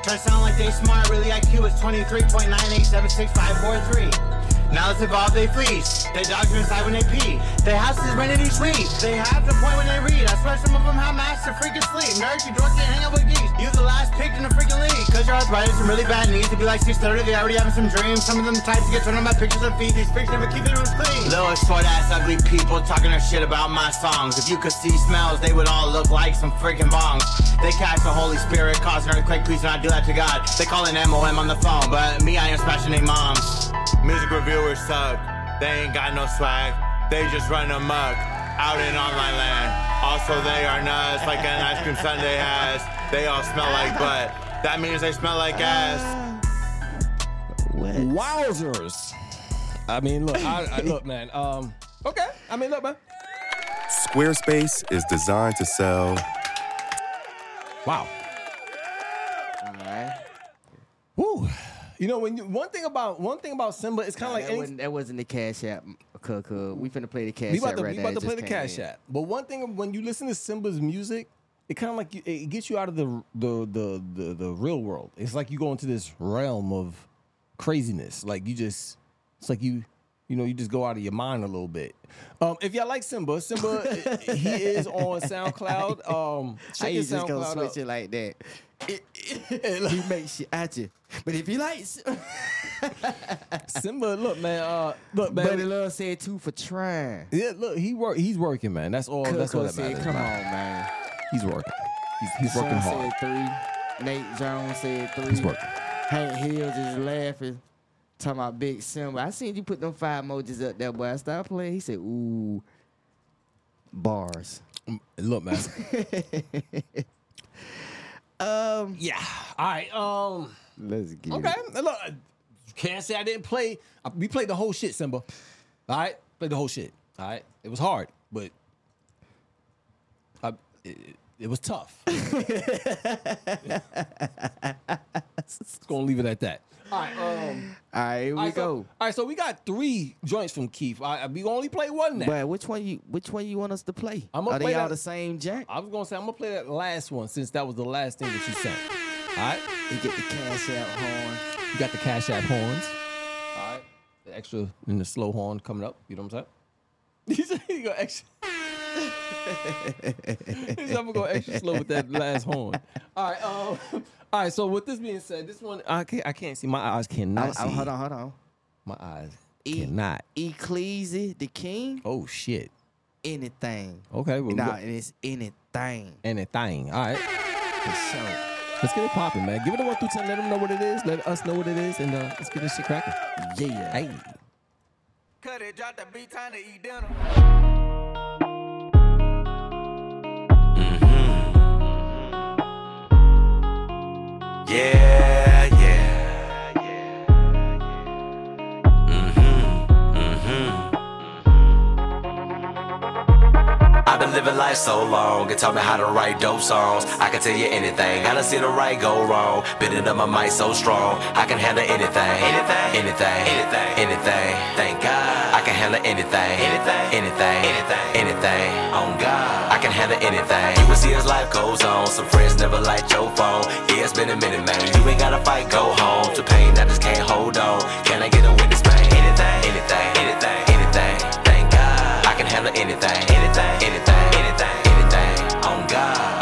Try to sound like they smart, really IQ is 23.98765543. Now let's evolve, they fleece. They are inside when they pee. They houses rented each week. They have the point when they read. I swear some of them have master freaking sleep. Nerds, you dorks can't hang out with geeks. You the last picked in the freaking league. Cause your arthritis and really bad knees to be like 630. They already having some dreams. Some of them types to get turned on by pictures of feet. These freaks never keep their rooms clean. Little short ass ugly people talking their shit about my songs. If you could see smells, they would all look like some freaking bongs. They catch the Holy Spirit, cause an earthquake. Please do not do that to God. They call an MOM on the phone, but me, I am smashing their moms. Music reviewers suck. They ain't got no swag. They just run amok out in online land. Also, they are nuts like an ice cream sundae has. They all smell like butt. That means they smell like ass. Wowzers. I mean, look, I, I look, man. Um, okay. I mean, look, man. Squarespace is designed to sell. Wow. All right. Woo. You know, when you one thing about one thing about Simba, it's kind of like that, any, wasn't, that wasn't the cash app. Cuz. We finna play the cash we app about to, right we about to play the cash app. But one thing when you listen to Simba's music, it kind of like you, it gets you out of the the, the the the real world. It's like you go into this realm of craziness. Like you just, it's like you. You know, you just go out of your mind a little bit. Um, if y'all like Simba, Simba, he is on SoundCloud. Um, check you his just gonna switch it like that? He makes you at you. But if he likes Simba, look, man, uh, look, man. Buddy Love said two for trying. Yeah, look, he work. He's working, man. That's all. That's all that said, matters. "Come man. on, man." He's working. He's, he's working Sean hard. said three. Nate Jones said three. He's working. Hank Hill just laughing, talking about Big Simba. I seen you put them five emojis up there, boy. I stopped playing. He said, "Ooh, bars." Look, man. um. Yeah. All right. Um. Let's get Okay. it. Look, can't say I didn't play. I- We played the whole shit, Simba. All right. Played the whole shit. All right. It was hard, but I, it, it was tough. Just gonna leave it at that. All right. Um. All right, here we all right, so- go. all right. So we got three joints from Keith. I, we only play one now. But which one you which one you want us to play? I'm gonna Are play they all that- the same jack? I was gonna say I'm gonna play that last one since that was the last thing that you sent. All right. You get the cash out horn. You got the Cash App horns. All right. The extra and the slow horn coming up. You know what I'm saying? you said go extra. he said I'm gonna go extra slow with that last horn. All right. Um, all right. So with this being said, this one I can't. I can't see. My eyes cannot I'm- see. I'm- hold on, hold on. My eyes E- cannot. Ecclesi, the king, Oh shit. anything. Okay. Well, Nah, and it's anything. anything. All right. For sure. Let's get it popping, man. Give it a one through ten. Let them know what it is. Let us know what it is, and uh, let's get this shit cracking. Yeah. Hey. Cut it, drop the beat, time to eat dinner. Yeah. Living life so long, it taught me how to write dope songs. I can tell you anything, I done see the right go wrong. Bending up my mic so strong, I can handle anything, anything, anything, anything, anything. Thank God, I can handle anything, anything, anything, anything, anything. On God, I can handle anything. You will see as life goes on. Some friends never liked your phone. Yeah, it's been a minute, man. You ain't gotta fight, go home. To pain, I just can't hold on. Can I get a witness, man? Anything, anything, anything, anything. Thank God, I can handle anything, anything, anything. On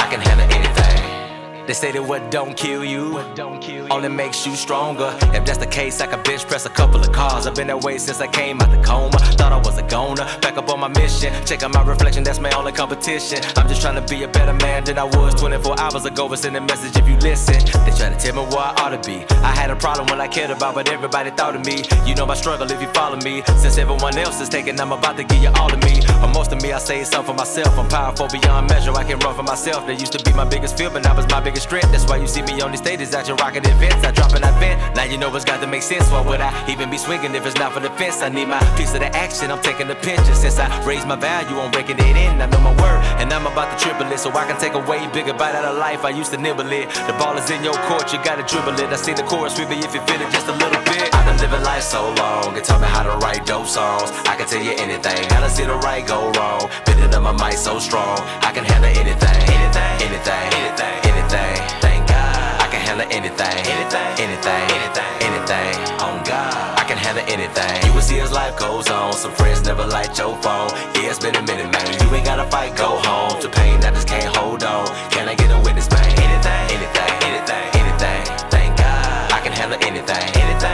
They say that what don't kill you, what don't kill you, only makes you stronger. If that's the case, I can bench press a couple of cars. I've been that way since I came out the coma. Thought I was a goner, back up on my mission. Check out my reflection, that's my only competition. I'm just trying to be a better man than I was 24 hours ago. But send a message if you listen. They try to tell me where I ought to be. I had a problem when I cared about what everybody thought of me. You know my struggle if you follow me. Since everyone else is taking, I'm about to give you all of me. Or most of me, I say some for myself. I'm powerful beyond measure. I can run for myself. That used to be my biggest fear, but now it's my biggest That's why you see me on these stages out here rocking events. I drop and I vent. Now you know what's got to make sense. Why would I even be swinging if it's not for the fence? I need my piece of the action. I'm taking the pinch. Since I raised my value, I'm breaking it in. I know my word, and I'm about to triple it so I can take a way bigger bite out of life. I used to nibble it. The ball is in your court, you gotta dribble it. I see the chorus me if you feel it just a little bit. I've been living life so long, it taught me how to write dope songs. I can tell you anything, gotta see the right go wrong. Bending up my mic so strong, I can handle anything, anything, anything, anything, anything. Thank God, I can handle anything, anything, anything, anything, anything. On God, I can handle anything. You will see as life goes on. Some friends never liked your phone. Yeah, it's been a minute, man. You ain't gotta fight, go home. To pain, I just can't hold on. Can I get a witness, man? Anything, anything, anything, anything. Thank God, I can handle anything, anything,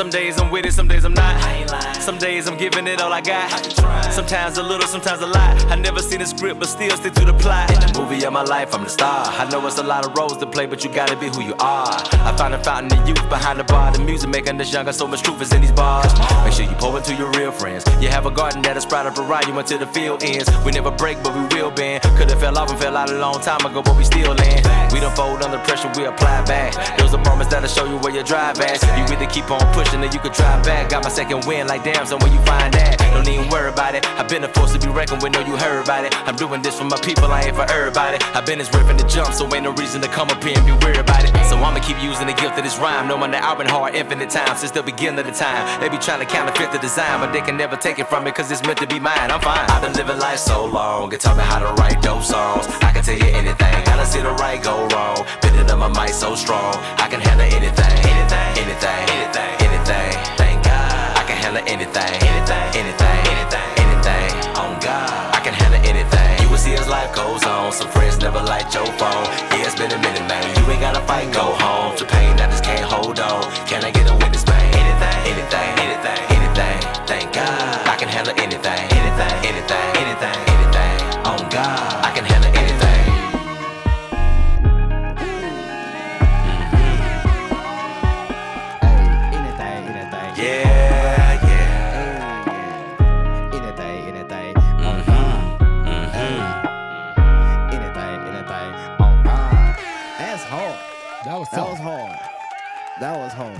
Some days I'm with it, some days I'm not. Some days I'm giving it all I got. Sometimes a little, sometimes a lot. I never seen a script, but still stick to the plot. In the movie of my life, I'm the star. I know it's a lot of roles to play, but you gotta be who you are. I found a fountain of youth behind the bar. The music making us younger, so much truth is in these bars. Make sure you pour into your real friends. You have a garden that'll sprout up around you until the field ends. We never break, but we will bend. Could've fell off and fell out a long time ago, but we still land. We don't fold under pressure, we apply back. Those are moments that'll show you where your drive at. You either keep on pushing or you could drive back. Got my second win, like damn, so where you find that? Don't even worry about it. I've been a force to be reckoned with, know you heard about it. I'm doing this for my people, I ain't for everybody. I've been this ripping the jump, so ain't no reason to come up here and be weird about it. So I'ma keep using the gift of this rhyme, knowing that I've been hard infinite times since the beginning of the time. They be trying to counterfeit the design, but they can never take it from me, cause it's meant to be mine. I'm fine. I've been living life so long, it taught me how to write dope songs. I can tell you anything, I done see the right go wrong. It on my mic so strong, I can handle anything, anything, anything, anything, anything. Thank God, I can handle anything, anything, anything, anything, anything. On God, I can handle anything. You will see as life goes on. Some friends never like your phone. Yeah, it's been a minute, man. You ain't gotta fight, go home. To pain, I just can't hold on. Can I get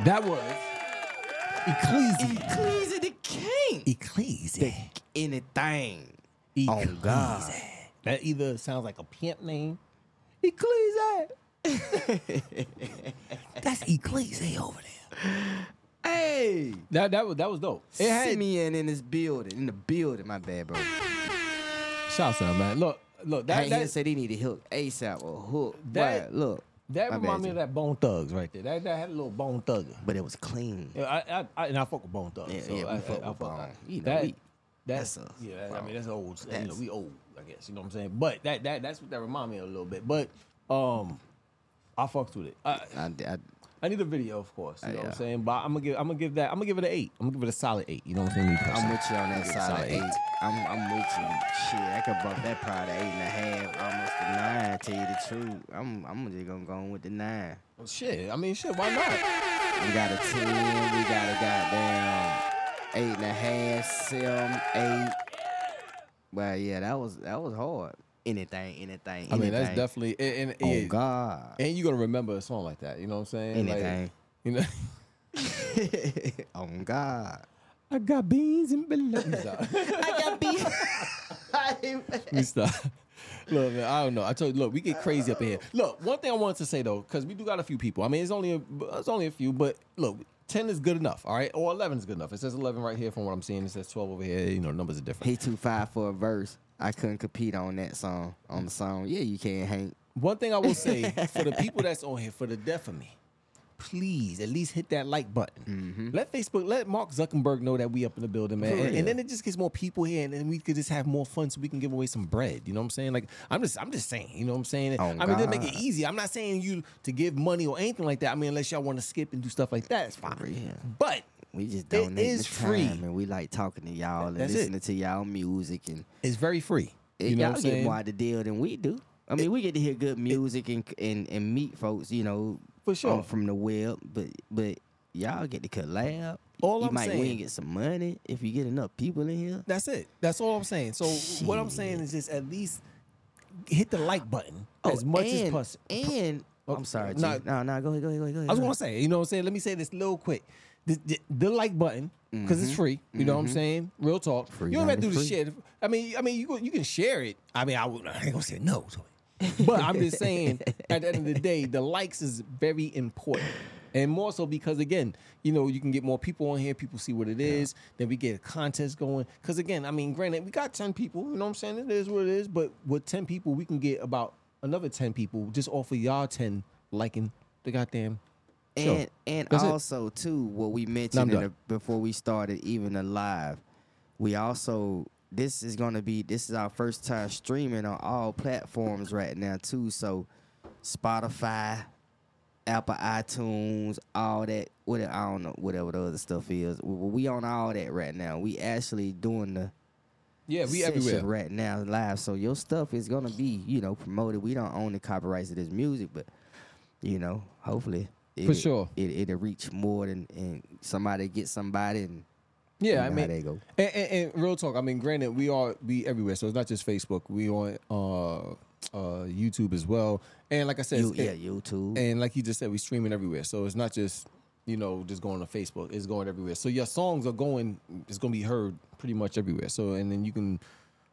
That was hard. That was Ecclesi. Ecclesia the king. Ecclesi. Anything. Oh, On God. That either sounds like a pimp name. Ecclesi. That's Ecclesi over there. Hey. That that was that was dope. It had Simeon in this building. In the building, my bad, bro. shouts out, man. Look, look, that That, he that, said he need a hook ASAP or hook. That- look. That my bad, remind me of that Bone Thugs right there. That that had a little Bone Thugger. But it was clean. Yeah, I, I, I and I fuck with Bone Thugs. Yeah, so yeah, we I, fuck I, with Bone. You know, that. we- that's, that's us, yeah. I mean, that's old. You know, That's- we old. I guess you know what I'm saying. But that that that's what that remind me of a little bit. But um, I fucked with it. I, I, I, I need a video, of course. You know what I'm saying? But I'm gonna give I'm gonna give that I'm gonna give it an eight. I'm gonna give it a solid eight. You know what I'm saying? I'm with you on that I'll give it a side of solid eight. I'm, I'm with you. Shit, I could bump that probably eight and a half, almost a nine. Tell you the truth, I'm I'm just gonna go on with the nine. Well, shit. I mean, shit. Why not? We got a ten. We got a goddamn eight and a half, seven, eight. Well, yeah, that was that was hard. Anything, anything, anything. I mean, that's definitely and, and, Oh yeah, God. and you gonna remember a song like that. You know what I'm saying? Like, Anything. you know. oh God. I got beans and balloons. I got beat. we stop. Look, man, I don't know. I told you, look, we get crazy up in here. Look, one thing I wanted to say though, because we do got a few people. I mean, it's only a, it's only a few, but look, ten is good enough, all right, or eleven is good enough. It says eleven right here from what I'm seeing. It says twelve over here. You know, numbers are different. He too five for a verse. I couldn't compete on that song. On the song, yeah, you can, Hank. One thing I will say for the people that's on here, for the deaf of me, please at least hit that like button. Let Facebook, let Mark Zuckerberg know that we up in the building, man. Mm-hmm. And, and then it just gets more people here, and then we could just have more fun, so we can give away some bread. You know what I'm saying? Like I'm just, I'm just saying. You know what I'm saying? Oh, I mean, just make it easy. I'm not saying you to give money or anything like that. I mean, unless y'all want to skip and do stuff like that, it's fine. real. But We just It donate is the free. and we like talking to y'all and That's it. listening to y'all music, and it's very free. it, You know y'all what I'm get saying? more out the deal than we do. I mean, we get to hear good music and and, and meet folks, you know, For sure. um, from the web, but but y'all get to collab. All you I'm might saying- win get some money if you get enough people in here. That's it. That's all I'm saying. So what I'm saying is just at least hit the like button as much as Oh, and, possible. And Oh, I'm sorry, nah. no, no, go ahead, go ahead, go ahead. Go ahead I was go gonna say, you know what I'm saying? Let me say this little quick. The, the, the like button, because it's Mhm. free. You know what I'm Mhm. saying? Real talk. Free you don't have to do the shit. I mean, I mean, you you can share it. I mean, I, would, I ain't gonna say no to it. But I'm just saying, at the end of the day, the likes is very important. And more so because again, you know, you can get more people on here, people see what it is, then we get a contest going. Cause again, I mean, granted, we got 10 people, you know what I'm saying? It is what it is, but with 10 people, we can get about another 10 people just off of y'all 10 liking the goddamn And and That's it. also too, what we mentioned done. the, before we started even the live, we also this is gonna be this is our first time streaming on all platforms right now too. So Spotify, Apple iTunes, all that what I don't know whatever the other stuff is. We, we on all that right now. We actually doing the Yeah, we everywhere. right now live. So your stuff is gonna be you know promoted. We don't own the copyrights of this music, but you know hopefully For sure. it it'll reach more than and somebody get somebody and Yeah, you I know how mean, they go. And, and, and real talk. I mean, granted, we are we everywhere, so it's not just Facebook. We on uh, uh, YouTube as well, and like I said, You- yeah, YouTube. and like you just said, we streaming everywhere. So it's not just you know just going to Facebook. It's going everywhere. So your songs are going. It's going to be heard pretty much everywhere. So and then you can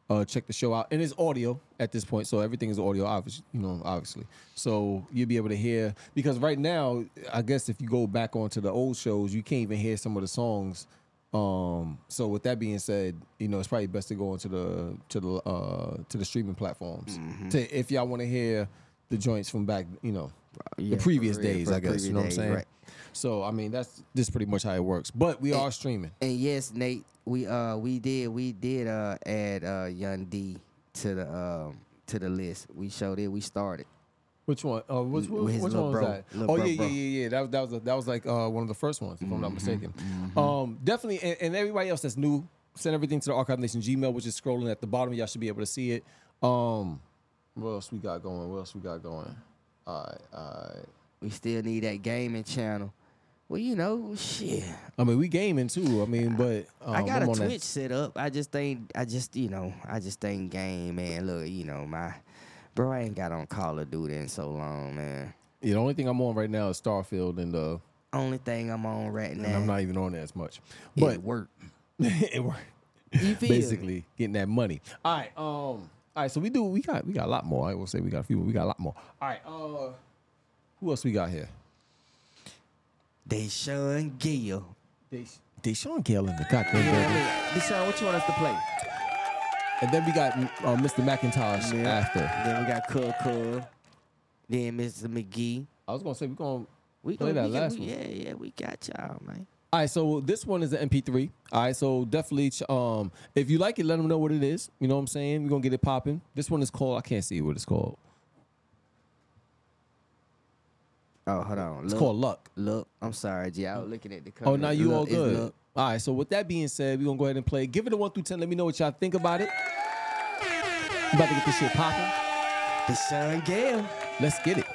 uh, check the show out, and it's audio at this point. So everything is audio, obviously. You know, obviously. So you'll be able to hear because right now, I guess if you go back onto the old shows, you can't even hear some of the songs. Um, so with that being said, you know it's probably best to go into the to the uh, to the streaming platforms Mm-hmm. to if y'all want to hear the joints from back, you know, Yeah, the previous days, for I guess. You know what I'm saying? right. So I mean that's this pretty much how it works. But we are streaming. And yes, Nate, we uh we did we did uh add uh Young D to the um to the list. We showed it. We started. Which one? Uh, which, which, which one was bro, that? little Oh yeah, yeah, yeah, yeah. That was that was a, that was like uh, one of the first ones, if I'm not Mm-hmm, mistaken. Um, definitely, and, and everybody else that's new, send everything to the Arkive Nation Gmail, which is scrolling at the bottom. Y'all should be able to see it. Um, what else we got going? What else we got going? All right. We still need that gaming channel. Well, you know, shit. I mean, we gaming too. I mean, but um, I got I'm a on that- Twitch set up. I just ain't. I just you know. I just ain't game, man. Look, you know my, bro. I ain't got on Call of Duty in so long, man. Yeah, the only thing I'm on right now is Starfield, and the Only thing I'm on right now. and I'm not even on there as much. It But work. it worked. You feel Basically, getting that money. All right. Um. All right. So we do. We got. We got a lot more. I will say we got a few. but We got a lot more. All right. Uh. Who else we got here? Deshaun Gill. Deshaun Gale in the goddamn building. Deshaun, what you want us to play? And then we got uh, Mr. McIntosh Yeah. after. Then we got Cub Cub. Then Mr. McGee. I was gonna say we're gonna We play gonna that we, last we, one. Yeah, yeah, we got y'all, man. All right, so this one is an MP3. All right, so definitely, ch- um, if you like it, let them know what it is. You know what I'm saying? We're gonna get it popping. This one is called. I can't see what it's called. Oh, hold on. It's Look, called Luck. Look, I'm sorry, G. I was looking at the cover. Oh, now you all Look, it's good. All right, so with that being said, we're gonna go ahead and play. Give it a one through ten. Let me know what y'all think about it. About to get this shit popping. Deshaun Gale. Let's get it.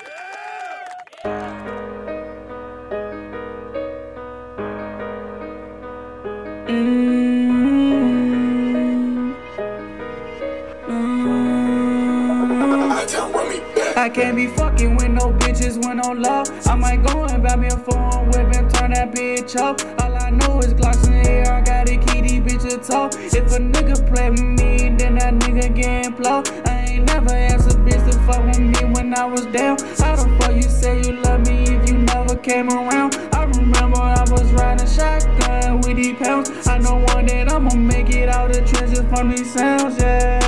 Can't be fucking with no bitches when no love. I might go and buy me a phone whip and turn that bitch up. All I know is Glocks in the air. I got a key, these bitches talk. If a nigga play with me, then that nigga getting blow. I ain't never asked a bitch to fuck with me when I was down. How the fuck you say you love me if you never came around? I remember I was riding shotgun with these pounds. I know one that I'ma make it out the trenches from these sounds, yeah.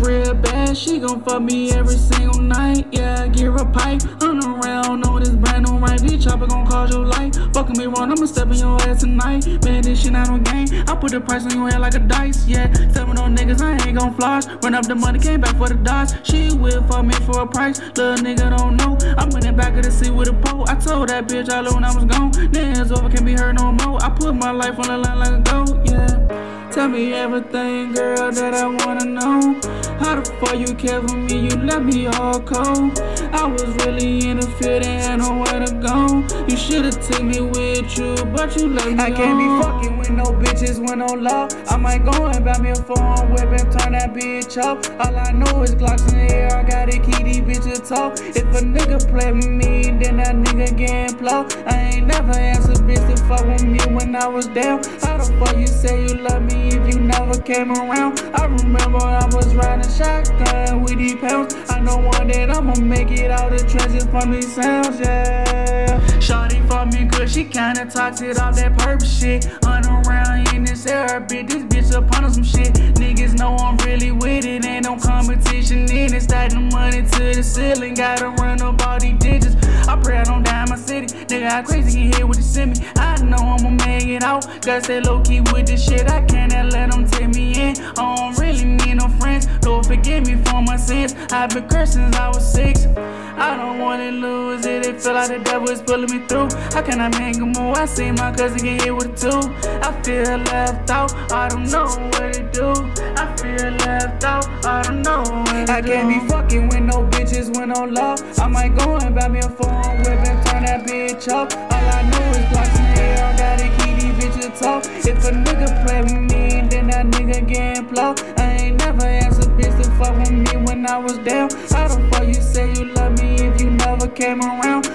Bitch real bad, she gon' fuck me every single night, yeah. Give her a pipe, I'm around on this brand new right. This chopper gon' cause your life. Fucking me wrong, I'ma step in your ass tonight. Man, this shit not on game. I put the price on your head like a dice, yeah. Stepping on niggas, I ain't gon' floss. Run up the money, came back for the dots. She will fuck me for a price. Little nigga don't know. I'm in the back of the seat with a pole. I told that bitch all when I was gone. Then it's over, can't be hurt no more. I put my life on the line like a goat, yeah. Tell me everything, girl, that I wanna know. How the fuck you care for me? You left me all cold. I was really in the field and had nowhere to go. You should've took me with you, but you left me I can't be fucking with no bitches with no law. I might go and buy me a phone whip and turn that bitch up. All I know is Glocks in the air. I got a key, these bitches talk. If a nigga play with me, then that nigga getting blow. I ain't never asked a bitch to fuck with me when I was down. How the fuck you say you love me if you never came around? I remember I was riding shotgun with these pounds. I know one that I'ma make it out the trenches from these sounds, yeah. Shawty for me good, she kinda toxic off that purpose shit. Hunt around in this air, bitch, this bitch up on some shit. Niggas know I'm really with it, ain't no competition in it. Stack the money to the ceiling, gotta run up all these digits. I pray I don't die in my city. Nigga, how crazy hear what you send me. I know I'ma make it out. Gotta stay low key with this shit. I can't let them take me in. I don't really need no friends. Lord, forgive me for my sins. I've been cursed since I was six. I don't wanna lose it. It feel like the devil is pulling me through. How can I make a move? I see my cousin get hit with two. I feel left out. I don't know what to do. I feel left out. I don't know what to I can't be fucking with no bitches when no love. I might go and buy me a phone whip and turn that bitch up. All I know is blocks in the air. I gotta keep these bitches talk. If a nigga play with me, then that nigga getting blow. I ain't never asked a bitch to fuck with me when I was down. How the fuck you say you love me if you never came around?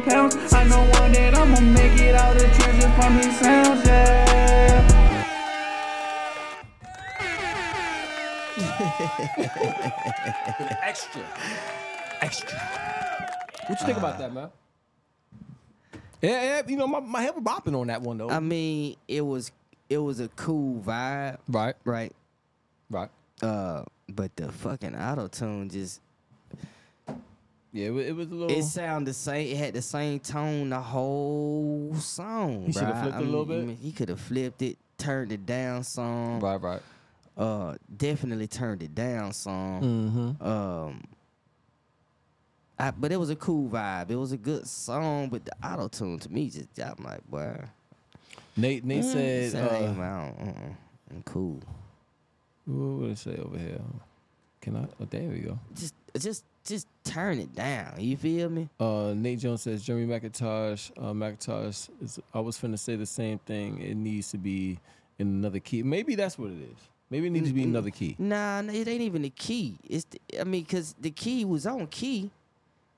pounds. I know one I'ma make it out of treasure from these sounds, yeah. Extra. Extra. What you think uh, about that, man? Yeah, yeah, you know, my, my head was bopping on that one though. I mean, it was it was a cool vibe. Right. Right. Right. Uh, but the fucking auto tune just yeah, it, was a little. it sounded the same. It had the same tone the whole song. He shoulda flipped I it a little bit? He could have flipped it, turned it down some. right, right. Uh, definitely turned it down some. Mm-hmm. Um, I, but it was a cool vibe. It was a good song, but the auto tune to me just I'm like, boy. Nate, Nate mm, said, uh, I don't- uh-uh, I'm cool. what would it say over here? Can I? Oh, there we go. Just, just, just turn it down. You feel me? Uh, Nate Jones says Jeremy McIntosh. Uh, McIntosh is. I was finna say the same thing. It needs to be in another key. Maybe that's what it is. Maybe it needs to be another key. Nah, it ain't even the key. It's the, I mean, cause the key was on key,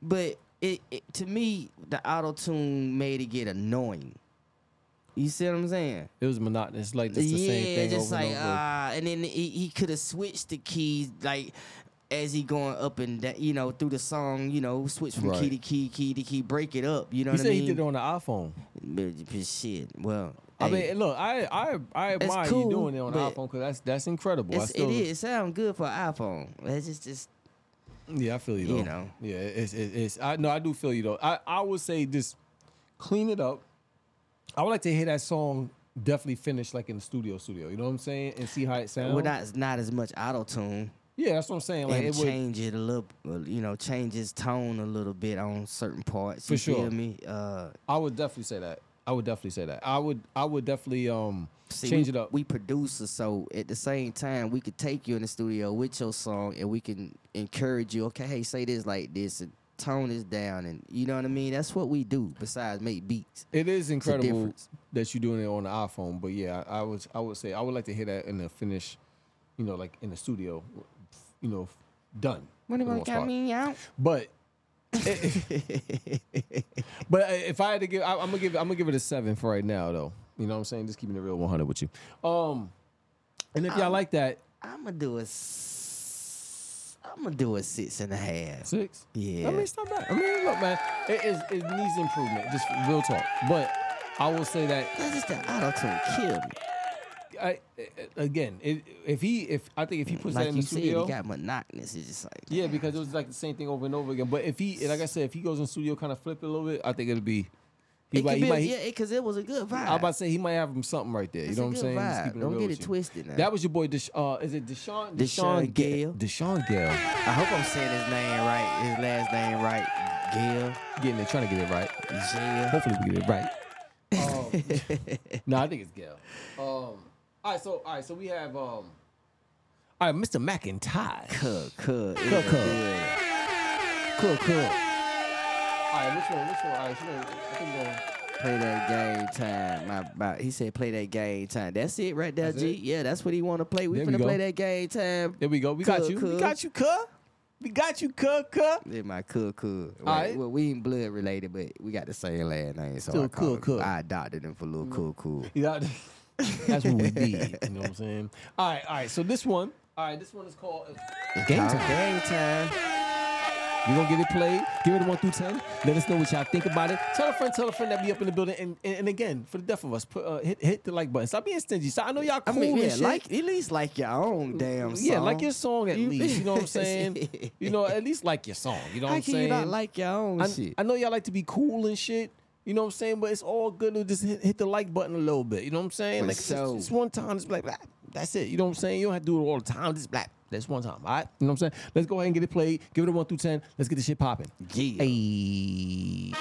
but it, it to me the auto tune made it get annoying. You see what I'm saying? It was monotonous, like just the yeah, same thing just over like ah, and then he, he could have switched the keys like as he going up and down, you know, through the song, you know, switch from key to key, key to key, break it up. You know he what I mean? he did it on the iPhone. But- but shit. Well, I hey, mean, look, I I I admire cool, you doing it on the iPhone because that's that's incredible. I it's, still, it is. It sounds good for iPhone. It's just, just Yeah, I feel you. Though. You know. Yeah, it's, it's it's I no, I do feel you though. I I would say just clean it up. I would like to hear that song definitely finish like in the studio studio. You know what I'm saying? And see how it sounds. well, not not as much auto tune. Yeah, that's what I'm saying. Like and it would, change it a little, uh, you know, change his tone a little bit on certain parts. For you sure. feel me? Uh, I would definitely say that. I would definitely say that. I would I would definitely um see, change we, it up. We producers, so at the same time, we could take you in the studio with your song, and we can encourage you. Okay, hey, say this like this, and tone this down, and you know what I mean. That's what we do. Besides make beats. It is incredible that you're doing it on the iPhone, but yeah, I, I was I would say I would like to hear that in the finish, you know, like in the studio, you know, done. What about got me out? But but if I had to give, I, I'm gonna give, I'm gonna give it a seven for right now, though. You know what I'm saying? Just keeping it real 100 with you. Um, and if y'all like that, I'm gonna do a. s- I'm gonna do a six and a half. six. Yeah. I mean, it's not bad. I mean, look, man, it is it needs improvement. Just real talk. But I will say that That's just the auto tune killed me. I, again, it, if he, if I think if he puts that Like in the said, studio, it got monotonous. It's just like yeah, because it was like the same thing over and over again. But if he, like I said, if he goes in studio, kind of flip it a little bit, I think it'll be. He it might, be, might, yeah, because it was a good vibe. I was about to say he might have him something right there. It's you know what I'm saying? Vibe. Don't get it twisted now. That was your boy. Desha- uh, is it Deshaun? Deshaun Gale. Deshaun Gale. I hope I'm saying his name right, his last name right. Gail. Getting it, trying to get it right. Gail. Hopefully we get it right. Um, no, I think it's Gale. Um, all right, so all right, so we have um, all right, Mr. McIntyre. Cook, cook. Cook, cook. Cool, cool. All right, which one? Which one? All right, so I think we're going. Play that game time. My, my, he said play that game time. That's it right there, That's G. it? Yeah, that's what he want to play. We There we finna go. play that game time. There we go. We got Cook, you. We cook. got you, cuh. We got you, cuh, cuh. Yeah, my cook, cook. All right. Well, we ain't blood related, but we got the same last name, so Still I call cool, him- cool. I adopted him for little cool, cool. You got That's what we need. You know what I'm saying? All right, all right. So this one, all right, this one is called uh, Game Time. Game time. We're gonna get it played. Give it a one through ten. Let us know what y'all think about it. Tell a friend, tell a friend that be up in the building. And and, and again, for the deaf of us, put uh, hit hit the like button. Stop being stingy. So I know y'all I cool mean, and yeah, shit. like at least like your own damn song. yeah, like your song at least. You know what I'm saying? you know, at least like your song. You know what I'm can saying? you not like your own I, shit? I know y'all like to be cool and shit. You know what I'm saying? But it's all good to just hit, hit the like button a little bit. You know what I'm saying? Like it's, sure. it's one time, it's like, ah, That's it. You know what I'm saying? You don't have to do it all the time. Just black. That's one time. All right. You know what I'm saying? Let's go ahead and get it played. Give it a one through ten. Let's get this shit popping. Yeah. Hey.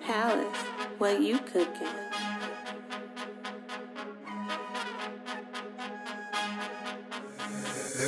Palace, what you cooking?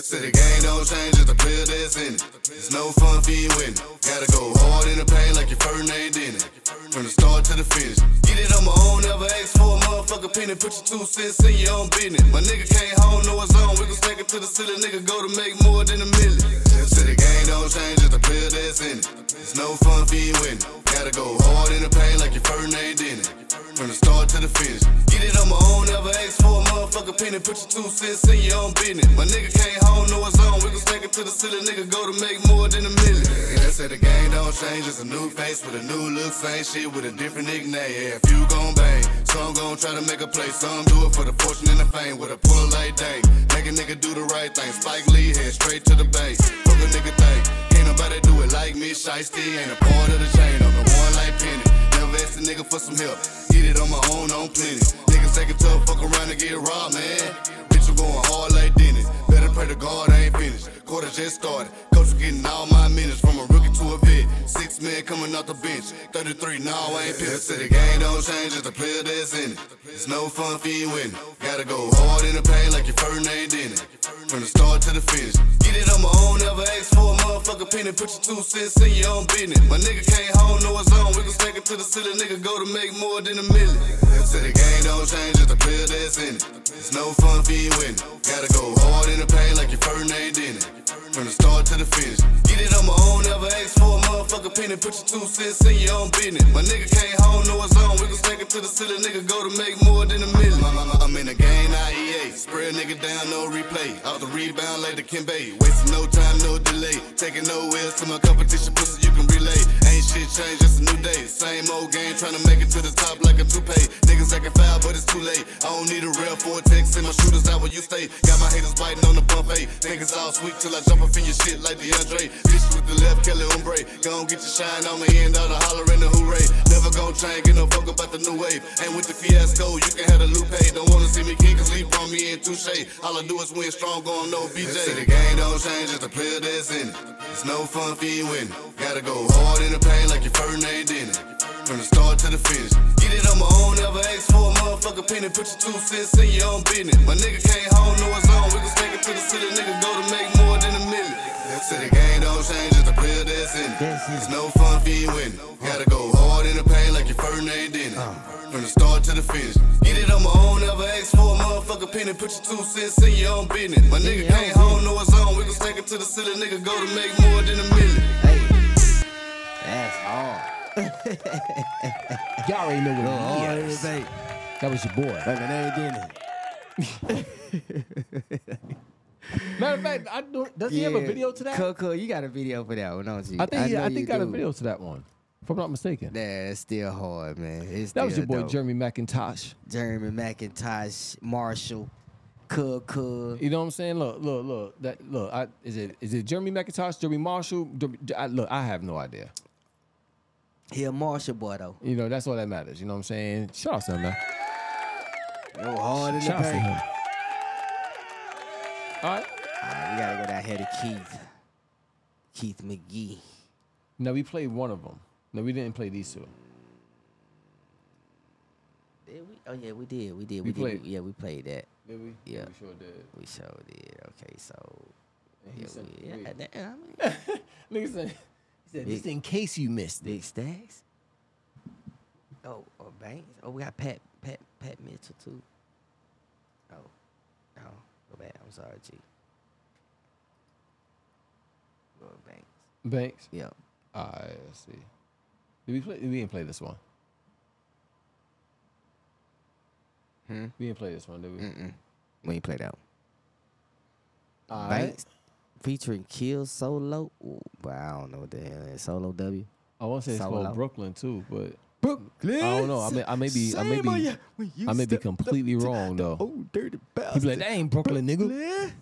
Say the game don't change if the player that's in it. It's no fun for you winning. Gotta go hard in the pain like your first name in it. From the start to the finish. Get it on my own, never ask for a motherfucker penny. Put your two cents in your own business. My nigga can't hold no his own. We can stack it to the ceiling, nigga go to make more than a million. Say the game don't change if the player that's in it. It's no fun for you winning. Gotta go hard in the pain like your first name in it. From the start to the finish. Get it on my own, never ask for a motherfucker penny. Put your two cents in your own business. My nigga can't hold no his own. We can stack it to the ceiling, nigga go to make more than a million. Yeah, they say the game don't change, it's a new face with a new look, same shit with a different nickname. Yeah, a few gon' bang, some gon' try to make a play, some do it for the fortune and the fame with a pull like dang. Make a nigga do the right thing, Spike Lee head straight to the bank. Fuck a nigga think, can't nobody do it like me. Shiesty ain't a part of the chain, I'm the one like Penny. Nigga for some help, get it on my own, on plenty. Niggas tough, fuck around and get robbed, man. Bitch, I'm going hard like Dennis. Better pray to God I ain't finished. Quarter just started. Coach was getting all my minutes from a rookie to a vet. Six men coming off the bench. 33, no, I ain't pissed. Said the game don't change, it's the player that's in it. It's no fun for you winning. Gotta go hard in the pain like your first name it. From the start to the finish. Get it on my own, never ask for a motherfucker penny. Put your two cents in your own business. My nigga can't hold no his own. We can stack it to the ceiling, nigga go to make more than a million. Said the game don't change, it's the player that's in it. It's no fun for you winning. Gotta go hard in the pain like your first name in it. From the start to the finish. Get it on my own, never ask for a motherfucker penny. Put your two cents in your own business. My nigga can't hold no own. We can stack it to the ceiling, nigga go to make more than a million. I'm in the game, not EA. Spray a nigga down, no replay. Off the rebound, like the Kimbe. Wasting no time, no delay. Taking no wheels to my competition, pussy, shit changed, just a new day. Same old game, trying to make it to the top like a toupee. Niggas acting foul, but it's too late. I don't need a real vortex, and my shooters out where you stay. Got my haters biting on the buffet. Think it's all sweet till I jump up in your shit like DeAndre. Bitch with the left, Kelly Oubre. Gon' get your shine on me, end all the holler and the hooray. Never gon' and get no fuck about the new wave. And with the fiasco, you can have the Lupe. Don't wanna see me king, cause Lee brought me in touche. All I do is win strong, going no BJ. Say the game don't change, just the player that's in it. It's no fun for you winning. Gotta go hard in the pain like your in it. From the start to the finish. Get it on my own, never ask for a motherfucker penny. Put your two cents in your own business. My nigga can't hold no his own. We can stack it to the ceiling, nigga go to make more than a million. Say the game don't change, it's the player that's in it. It's no fun for you winning. Gotta go hard in the pain like your in it. From the start to the finish. Get it on my own, never ask for a motherfucker penny. Put your two cents in your own business. My nigga can't hold no his own. We can stack it to the city, nigga go to make more than a million. That's all. Y'all already know what Oh, it oh, is. That was your boy. Like an Matter of fact, I don't, does he have a video to that? Coco, you got a video for that one, don't you? I think he, I think got a video to that one. If I'm not mistaken. Yeah, it's still hard, man. It's That was your boy dope. Jeremy McIntosh. Jeremy McIntosh, Marshall, Coco. You know what I'm saying? Look, look, look. That look. I, is it is it Jeremy McIntosh, Jeremy Marshall? I, look, I have no idea. He a Marshall boy though. You know that's all that matters. You know what I'm saying? Shout out to him, man. Go hard in the Shout out to paint. him. All right. All right, we gotta go down here to Keith. Keith McGee. No, we played one of them. No, we didn't play these two. Did we? Oh yeah, we did. We did. We We, played- did. Yeah, we played that. Did we? Yeah, We sure did. We sure did. Okay, so. And he Yeah, sent we, yeah, video. that- I mean, Nigga said, he said, just in case you missed it. Big Stacks. Oh, oh, Banks. Oh, we got Pat, Pat, Pat Mitchell too. Oh, no, go back. I'm sorry, G. Go to Banks. Banks. Yeah. All right, let's see. Did we play? We didn't play this one. Hmm? We didn't play this one, did we? Mm-mm. We ain't played that one. All Banks featuring Kill Solo. Ooh, but I don't know what the hell is. Solo W. I want to say it's Solo. called Brooklyn too, but Brooklyn. I don't know. I may, I may be, I may be, ya when you I may be completely up to wrong though. Oh, dirty He bastard. be like, that ain't Brooklyn, nigga.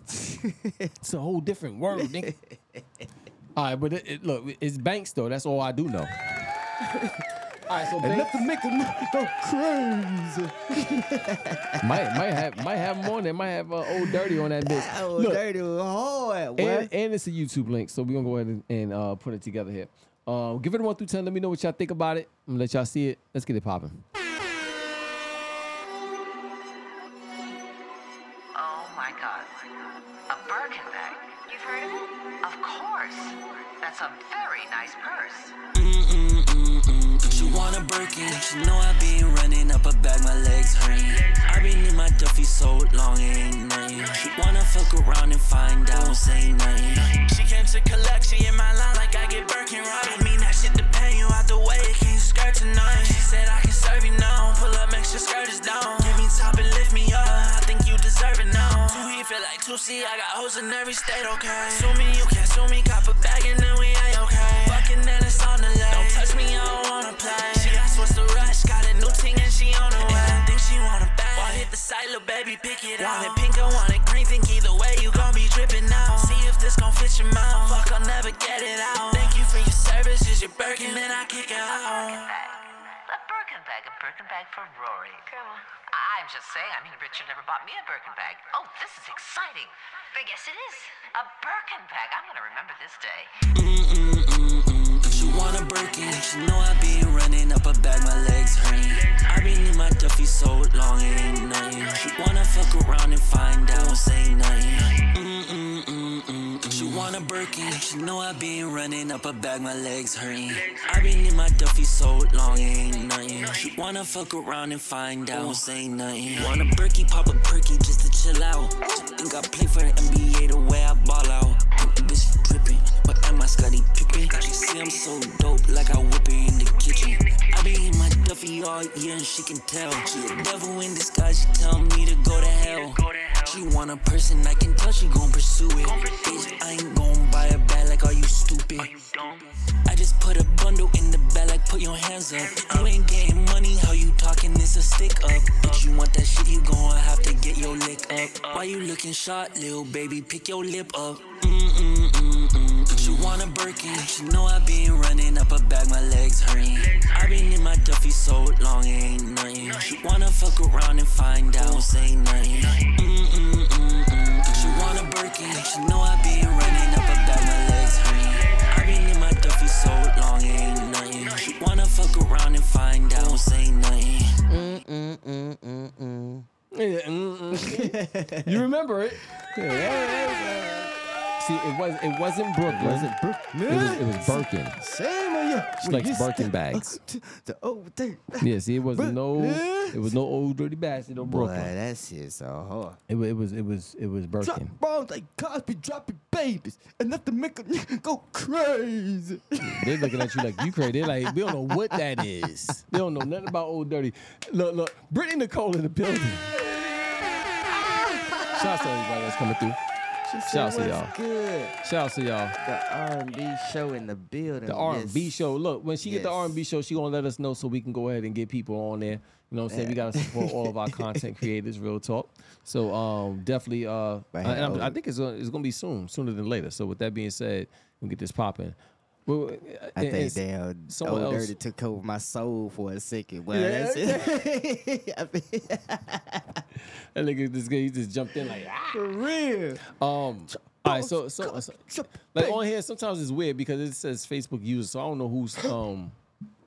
it's a whole different world, nigga. all right, but it, it, look, it's Banks though. That's all I do know. All right, so And Banks- let the make them go crazy. might might have might have more. They might have uh, old dirty on that bitch. Oh, Look, dirty hard. and, and it's a YouTube link, so we're gonna go ahead and, and uh, put it together here. Um, give it a one through ten. Let me know what y'all think about it. I'm gonna let y'all see it. Let's get it popping. Oh my god. A Birkin bag. You've heard of it? Of course. That's a very nice purse. She want a Birkin, she know I been running up a bag, my legs hurting. I been in my Duffy so long, it ain't nothing. She wanna fuck around and find out, say nothing. She came to collect, she in my line like I get Birkin right. I mean that shit to pay you out the way, can't skirt tonight. She said I can serve you now, pull up, make sure skirt is down. Give me top and lift me up, I think you deserve it now. Two he feel like two C, I got hoes in every state, okay. Sue me, you can't sue me, cop a bag and then we ain't okay. Fucking then it's on the lane. Don't me, I don't wanna play. She asked what's the rush, got a new ting and she on the way. I think she wanna bang. Well, hit the side, little baby, pick it out. Want it pink, I want it green, think either way you gon' be dripping out. See if this gon' fit your mouth. Fuck, I'll never get it out. Thank you for your service, is your Birkin, then I kick it out. A Birkin bag, a Birkin bag for Rory. Grandma. I'm just saying, I mean, Richard never bought me a Birkin bag. Oh, this is exciting. I guess it is. A Birkin bag. I'm gonna remember this day. She want a Birkin, she know I been running up a bag, my legs hurting. I been in my Duffy so long, it ain't nothing. She wanna fuck around and find out, say nothing. Mm-mm-mm-mm. She want a Birkin, she know I been running up a bag, my legs hurting. I been in my Duffy so long, it ain't nothing. She wanna fuck around and find out, say nothing. Want a Berkey, pop a perky just to chill out. She think I play for the NBA the way I ball out. I Scotty Pippen? She see I'm so dope, like I whip her in the kitchen. I be in my Duffy all year and she can tell. She a devil in disguise, she tell me to go to hell. She want a person I can tell she gon' pursue it. Bitch, I ain't gon' buy a bag like are you stupid? I just put a bundle in the bag like put your hands up. You ain't getting money, how you talking? It's a stick up. Bitch, you want that shit, you gon' have to get your lick up. Why you looking shot, little baby? Pick your lip up. Mm-mm-mm-mm. She want a Birkin, she know I been running up a bag, my legs hurting. I been in my Duffy so long, it ain't nothing. She wanna fuck around and find out, say nothing. Mm-mm-mm-mm. She want a Birkin, she know I been running up a my legs hurting. I been in my Duffy so long, it ain't nothing. She wanna fuck around and find out, say nothing. Mm-mm-mm-mm-mm. Yeah, mm-mm. you remember it? See, it was it wasn't Brooklyn. It Was it Brooklyn? It was, it was Birkin. Same you. She likes Birkin bags. The old thing. Yeah, see, it was no, it was no old dirty bastard or Boy, Brooklyn. that shit's so hard. It, wa- it was, it was, it was Drop Birkin. bombs like Cosby dropping babies, and nothing make a nigga go crazy. They're looking at you like you crazy. They're like, we don't know what that is. They don't know nothing about old dirty. Look, look, Brittany Nicole in the building. Shout out to everybody that's coming through. She Shout said, out to y'all. good? Shout out to y'all. The R&B show in the building. The R and B Yes. show. Look, when she get the R and B show, she gonna let us know so we can go ahead and get people on there. You know what I'm saying? We gotta support all of our content creators. Real talk. So um, definitely. Uh, I. I think it's gonna, it's gonna be soon, sooner than later. So with that being said, we get this popping. Well, I and- think damn old else- Dirty took over my soul for a second. Well, Yeah. that's it. I mean, That nigga, this guy, he just jumped in like, ah. for real. Um, all right, so so, so like on here, sometimes it's weird because it says Facebook user, so I don't know who's um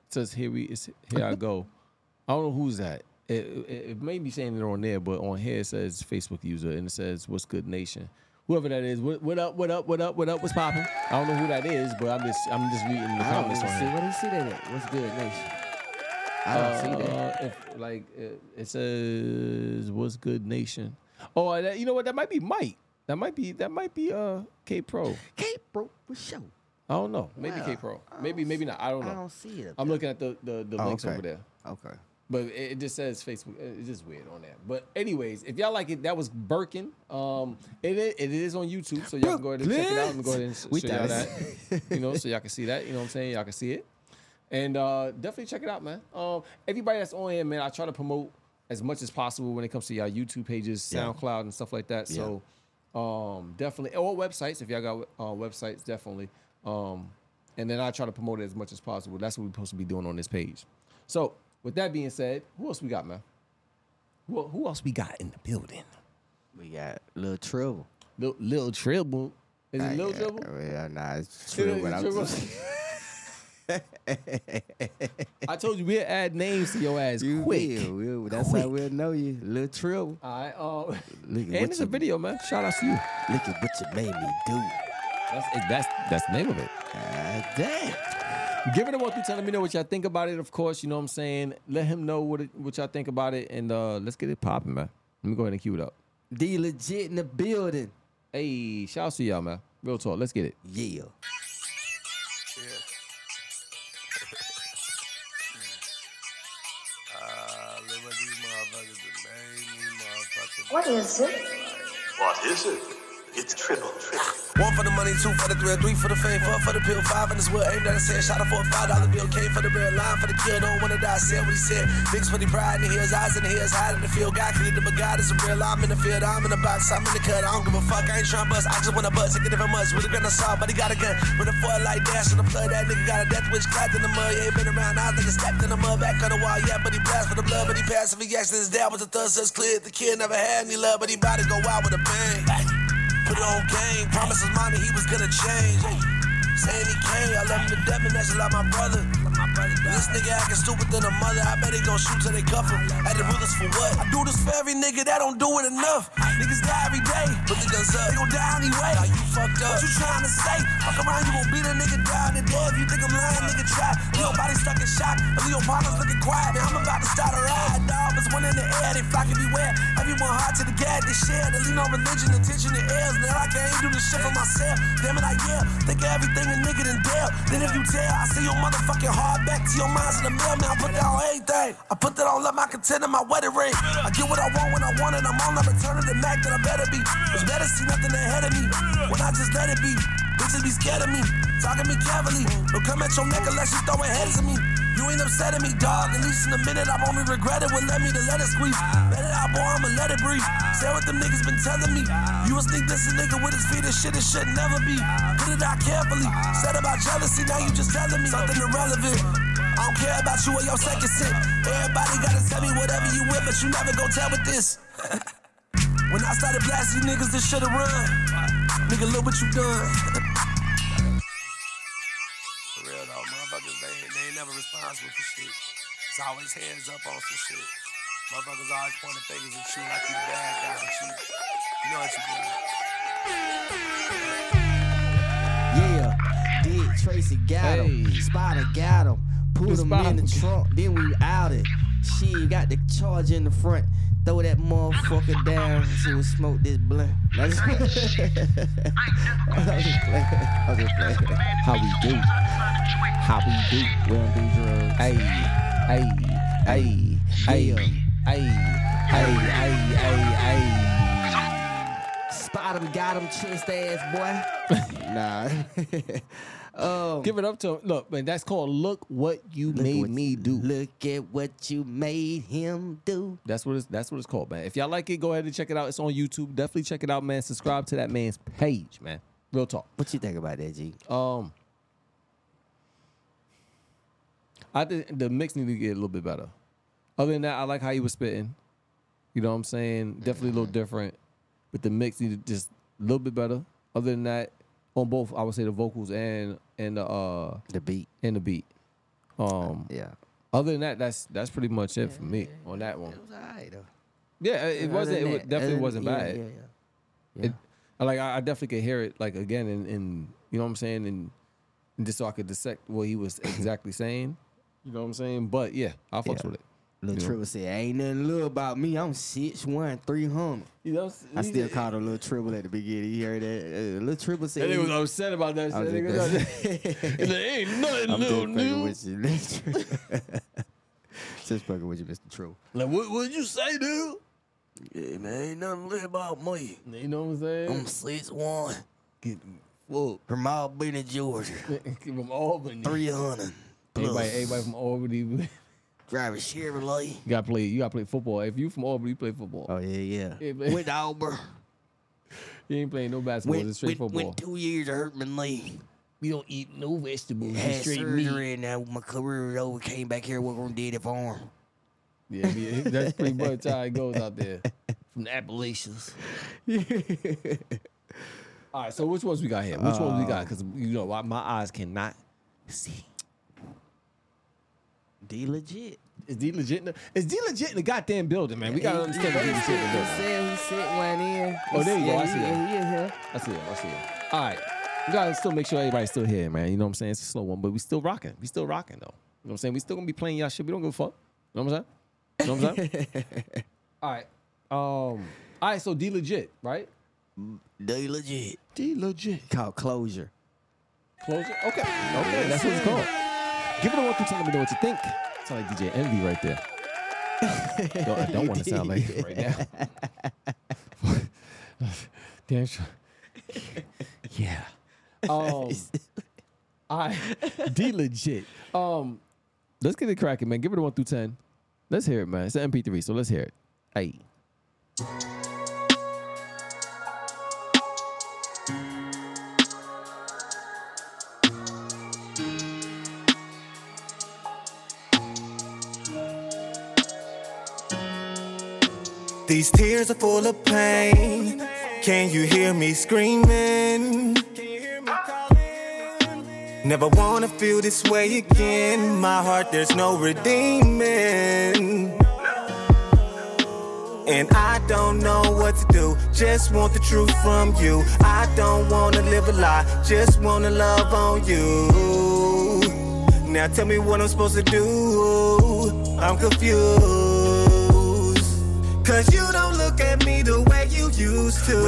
says here we it's, here I go. I don't know who's that. It, it, it may be saying it on there, but on here it says Facebook user and it says what's good nation. Whoever that is, what, what up, what up, what up, what up, what's popping? I don't know who that is, but I'm just I'm just reading the I comments on see here. what do you see that at? What's good, nation? I don't see that. Uh, If, like it, it says what's good nation. Oh, that, you know what? That might be Mike. That might be that might be uh K Pro. K Pro for sure. I don't know. Maybe Wow. K Pro. Maybe maybe not. I don't know. I don't see it. I'm there. looking at the the, the Oh, links okay. over there. Okay. But it, it just says Facebook. It's just weird on that. But anyways, if y'all like it, that was Birkin. Um, it is, it is on YouTube, so y'all can go ahead and check it out and go ahead and s- We show y'all that. You know, so y'all can see that. You know what I'm saying? Y'all can see it. And uh, definitely check it out, man. Um, everybody that's on here, man, I try to promote as much as possible when it comes to y'all YouTube pages, Yeah. SoundCloud, and stuff like that. So um, definitely, or websites if y'all got uh, websites, definitely. Um, and then I try to promote it as much as possible. That's what we're supposed to be doing on this page. So, with that being said, who else we got, man? Who, who else we got in the building? We got Lil Trouble. Lil, Lil Tribble. Is it Nah, Lil yeah, Tribble? Yeah, nah, it's Is it I'm Tribble? just, I told you we'll add names to your ass you quick. will, will. That's Quick. how we'll know you. Lil Trouble. All right. Uh, Look at and what it's a video, man. Shout out to you. Look at what you made me do. That's that's that's the name of it. God damn. Give it a one through ten. Let me know what y'all think about it. Of course, you know what I'm saying. Let him know what it, what y'all think about it, and uh, let's get it popping, man. Let me go ahead and cue it up. D legit in the building. Hey, shout out to y'all, man. Real talk. Let's get it. Yeah. Ah, live with these motherfuckers that made me motherfucking. What is it? What is it? It's triple, triple. One for the money, two for the thrill, three for the fame, four for the pill, five in this wood. Aimed at a set, shot a five dollar bill. Came for the red line for the kill, don't wanna die. Said what he said. Bigs for the pride in the heels, eyes in the heels, hide in the field. God created but God is a real. I'm in the field, I'm in the box, I'm in the cut. I don't give a fuck, I ain't tryna bust. I just wanna bust, take it different much. With a gun I saw, but he got a gun. With a four light dash in the flood, that nigga got a death wish clapped in the mud. He ain't been around, I think it's stacked in the mud. Back on the wall, yeah, but he blast for the blood, but he passed if he asked his dad was a thug, so it's clear. The kid never had any love, but he to go wild with a bang. Put on game, promised his money he was gonna change. Saying he came, I left him death, and that's just like my brother. This nigga acting stupid than a mother. I bet he gon' shoot till they cuff him. At the ruthless for what? I do this for every nigga that don't do it enough. Niggas die every day, but the guns up. They gon' die anyway. Now you fucked up. What you trying to say? Fuck around, you gon' beat a nigga down to death. You think I'm lying, nigga, try. Your body stuck in shock. And your partners looking quiet. Man, I'm about to start a ride, dog. It's one in the air, they flock everywhere. Everyone hard to the gag, they share. They lean on religion, attention to heirs. Now I can't do this shit for myself. Damn it, I yeah. Think of everything a nigga done dealt. Then if you tell, I see your motherfucking heart back to your minds in the mail. Man, I put that on everything. I put that on love, my content and my wedding ring. I get what I want when I want it. I'm on the return of the Mac that I better be. It's better see nothing ahead of me. When I just let it be. Bitches be scared of me. Talking me carefully. Don't come at your neck unless you throwing heads at me. You ain't upset at me, dog. At least in a minute, I've only regretted what led me to let it squeeze. Let it out, boy, I'ma let it breathe. Say what them niggas been telling me. You was think this a nigga with his feet and shit, it should never be. Put it out carefully. Said about jealousy, now you just telling me something irrelevant. I don't care about you or your second sin. Everybody gotta tell me whatever you with, but you never gon' tell with this. when I started blasting niggas, this should've run. Nigga, look what you done. never responsible for shit. It's always hands up on some shit. Motherfuckers always pointing fingers at you like you the bad guy, but you, you know what you Yeah, did Tracy got him. Spider got him. Put him in the trunk. Then we out it. She got the charge in the front. Throw that motherfucker down. She will smoke this blunt. I was just playing. I was just playing. How we do? How we do? We don't do drugs. Hey, hey, hey, hey, hey, hey, hey, hey, hey. Spot him, got him, chest ass boy. nah. um, Give it up to him. Look, man, that's called "Look What You Made what- Me Do." Look at what you made him do. That's what it's that's what it's called, man. If y'all like it, go ahead and check it out. It's on YouTube. Definitely check it out, man. Subscribe to that man's page, man. Real talk. What you think about that, G? Um, I think the mix need to get a little bit better. Other than that, I like how he was spitting. You know what I'm saying? Definitely a little different, but the mix needed just a little bit better. Other than that, on both, I would say the vocals and and the uh the beat and the beat. Um, yeah. Other than that, that's that's pretty much it for me on that one. It was alright though. Yeah, it, it Other wasn't. It that- definitely other- wasn't yeah, bad. yeah, yeah. It, like I, I definitely could hear it like again and, and you know what I'm saying and, and just so I could dissect what he was exactly saying. You know what I'm saying? But yeah, I fucks Yeah. with it. Lil You know? Tribble said, "Ain't nothing little about me. I'm six one, three hundred. You know, I still called a little Tribble at the beginning. You heard that? Uh, Lil Tribble said, That nigga was he- upset about that I was shit. just Nigga, fucking- He's like, ain't nothing I'm little just fucking new. with you, Lil Tribble. Just fucking with you, Mr. True. Like, what would you say, dude? Yeah, man, ain't nothing little about me. You know what I'm saying? I'm six one. Get full. From Albany, Georgia. from Albany. Three hundred. Everybody, everybody from Albany. You Driving Chevrolet. gotta play. You gotta play football. If you from Auburn, you play football. Oh yeah, yeah. Yeah. With Auburn. You ain't playing no basketball. Went, it's straight went, football. went two years, I hurt my knee. we don't eat no vegetables. Had straight surgery meat. and now my career is over. Came back here, did it farm. Yeah, yeah, that's pretty much how it goes out there from the Appalachians. All right, so which ones we got here? Which ones we got? Uh, because you know my eyes cannot see. D legit. Is D legit? in the- Is D legit in the goddamn building, man? We gotta understand that D legit in the He building. said he sent one in. Oh, there you go. I see that. he is here. I see it. I see it. All right. We gotta still make sure everybody's still here, man. You know what I'm saying? It's a slow one, but we still rocking. We still rocking though. You know what I'm saying? We still gonna be playing y'all shit. We don't give a fuck. You know what I'm saying? You know what I'm saying? all right. Um. All right. So D legit, right? D legit. D legit. Called closure. Closure. Okay. Okay. That's what it's called. Give it a one through ten. Let me know what you think. Sound like DJ Envy right there. don't, I don't want to sound like it right now. Damn sure. Yeah. Um, I D legit. Um, let's get it cracking, man. Give it a one through ten. Let's hear it, man. It's an MP3, so let's hear it. Hey. These tears are full of pain. Can you hear me screaming? Never wanna feel this way again. My heart, there's no redeeming. And I don't know what to do. Just want the truth from you. I don't wanna live a lie. Just wanna love on you. Now tell me what I'm supposed to do. I'm confused. Cause you don't look at me the way you used to.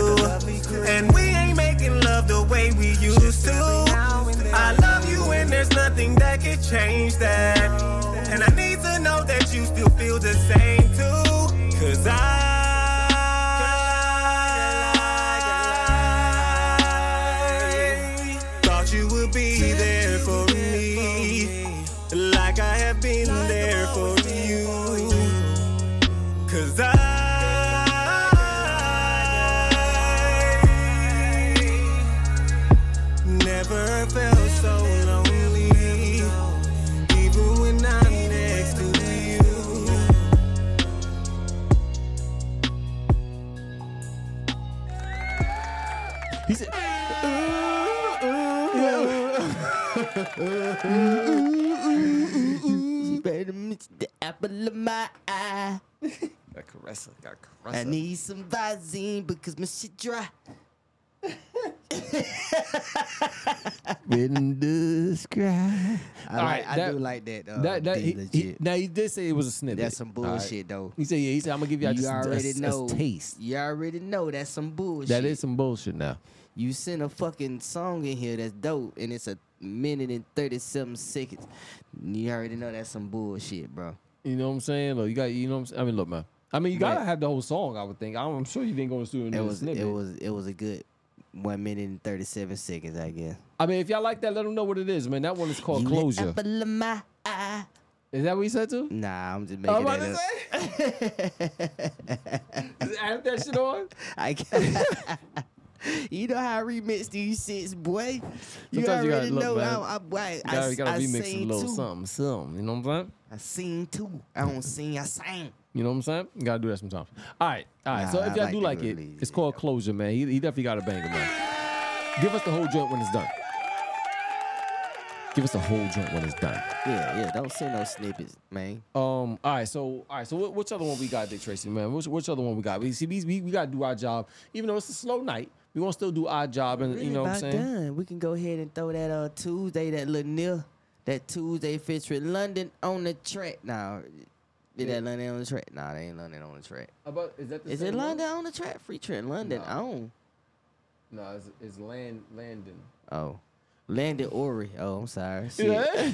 And we ain't making love the way we used to. I love you and there's nothing that can change that. And I need to know that you still feel the same too. Cause I some Visine because my shit dry. in the sky. I, like, I do like that. Uh, that, that he, legit. he, now he did say it was a snippet. That's some All right. bullshit though. He said, "Yeah." He said, "I'm gonna give y'all you just a- already a, a taste." You already know that's some bullshit. That is some bullshit. Now, You sent a fucking song in here that's dope, and it's a minute and thirty-seven seconds. You already know that's some bullshit, bro. you know what I'm saying? Look, you got, you know, what I'm saying? I mean, look, man. I mean, you gotta have the whole song. I would think. I'm, I'm sure you didn't go to the studio and It was snippet. it was it was a good one minute and thirty-seven seconds, I guess. I mean, if y'all like that, let them know what it is, man. That one is called You Closure. apple of my eye. Is that what he said too? Nah, I'm just I'm making about that to up. Just add that shit on. I can't. You know how I remix these shits, boy. You Sometimes already gotta look, know how I, I, You gotta, I, you gotta I remix a little too. something, something. You know what I'm saying? I sing too. I don't sing, I sing. You know what I'm saying? You gotta do that sometimes. All right, all right. so if y'all like do like it, release, it's called Closure, man. He, he definitely got a banger, man. Give us the whole joint when it's done. Give us the whole joint when it's done. Yeah, yeah. Don't send no snippets, man. Um. All right. So. All right. So. What, which other one we got, Dick Tracy, man? Which, which other one we got? We see. We, we, gotta do our job, even though it's a slow night. We gonna still do our job, and you know what I'm saying. done. We can go ahead and throw that uh Tuesday, that little near, that Tuesday featuring London on the track. Now, did that London on the track? Nah, they ain't London on the track. About is that the Is same it one? London on the track? Featuring London Nah. Oh. on. No, it's, it's Land Landon. Oh, Landon Ori. Oh, I'm sorry. Shit. Yeah.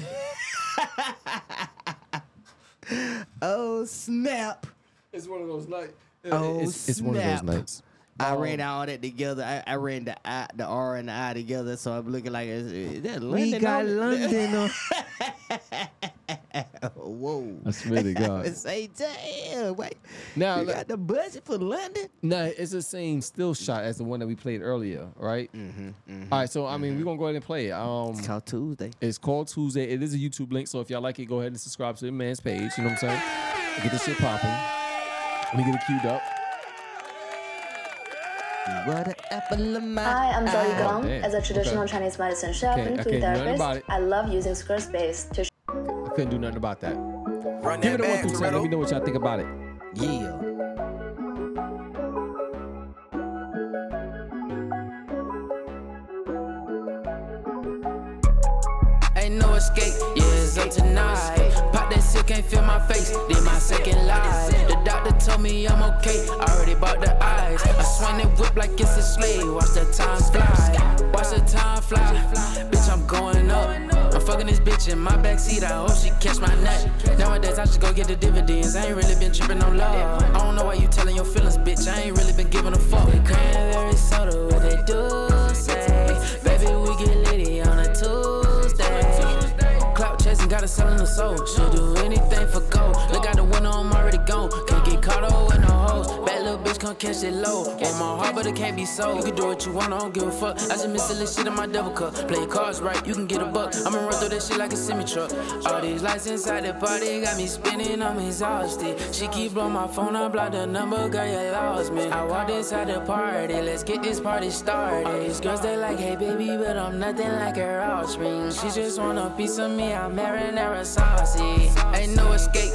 oh snap! It's one of those nights. Oh it's, it's one of those snap. nights. I Um, ran all that together. I, I ran the I, the R and the I together, so I'm looking like is, is that London? We got on? London on. whoa. I swear to God. Say, damn, wait. Now, you look- got the budget for London? Nah, it's the same still shot as the one that we played earlier, right? Mm-hmm. All right, so I mean, we're gonna go ahead and play it. Um, it's called Tuesday. It's called Tuesday. It is a YouTube link, so if y'all like it, go ahead and subscribe to the man's page. You know what I'm saying? Get this shit popping. Let me get it queued up. What an apple of my Hi, I'm Zoe eye. Gong. damn. As a traditional Okay. Chinese medicine chef Okay, and I food can't do nothing about therapist. I love using Squarespace to I couldn't do nothing about that. Run Give that it a one back, through ten. Let me know what y'all think about it. Yeah. Ain't no escape, yeah, it's up tonight. Pop that silk, can't feel my face. Did my second life. The doctor told me I'm okay. I already bought the eyes. I swing that whip like it's a slave. Watch the time fly. Watch the time fly. Bitch, I'm going up. I'm fucking this bitch in my backseat. I hope she catch my nut. Nowadays, I should go get the dividends. I ain't really been tripping on love. I don't know why you telling your feelings, bitch. I ain't really been giving a fuck. Cranberry soda, what they do say. Baby, we get litty on a Tuesday. Clout chasing, gotta sell in the soul. She'll do anything for gold. Look out the window, I'm already gone. Catch it low. Want my heart, but it can't be sold. You can do what you want, I don't give a fuck. I just miss the little shit in my double cup. Play cards right, you can get a buck. I'ma run through that shit like a semi truck. All these lights inside the party got me spinning, I'm exhausted. She keep blowing my phone, I block the number, girl, you lost me. I walked inside the party, let's get this party started. All these girls, they like, hey baby, but I'm nothing like her offspring. She just want a piece of me, I'm marinara saucy. Ain't no escape,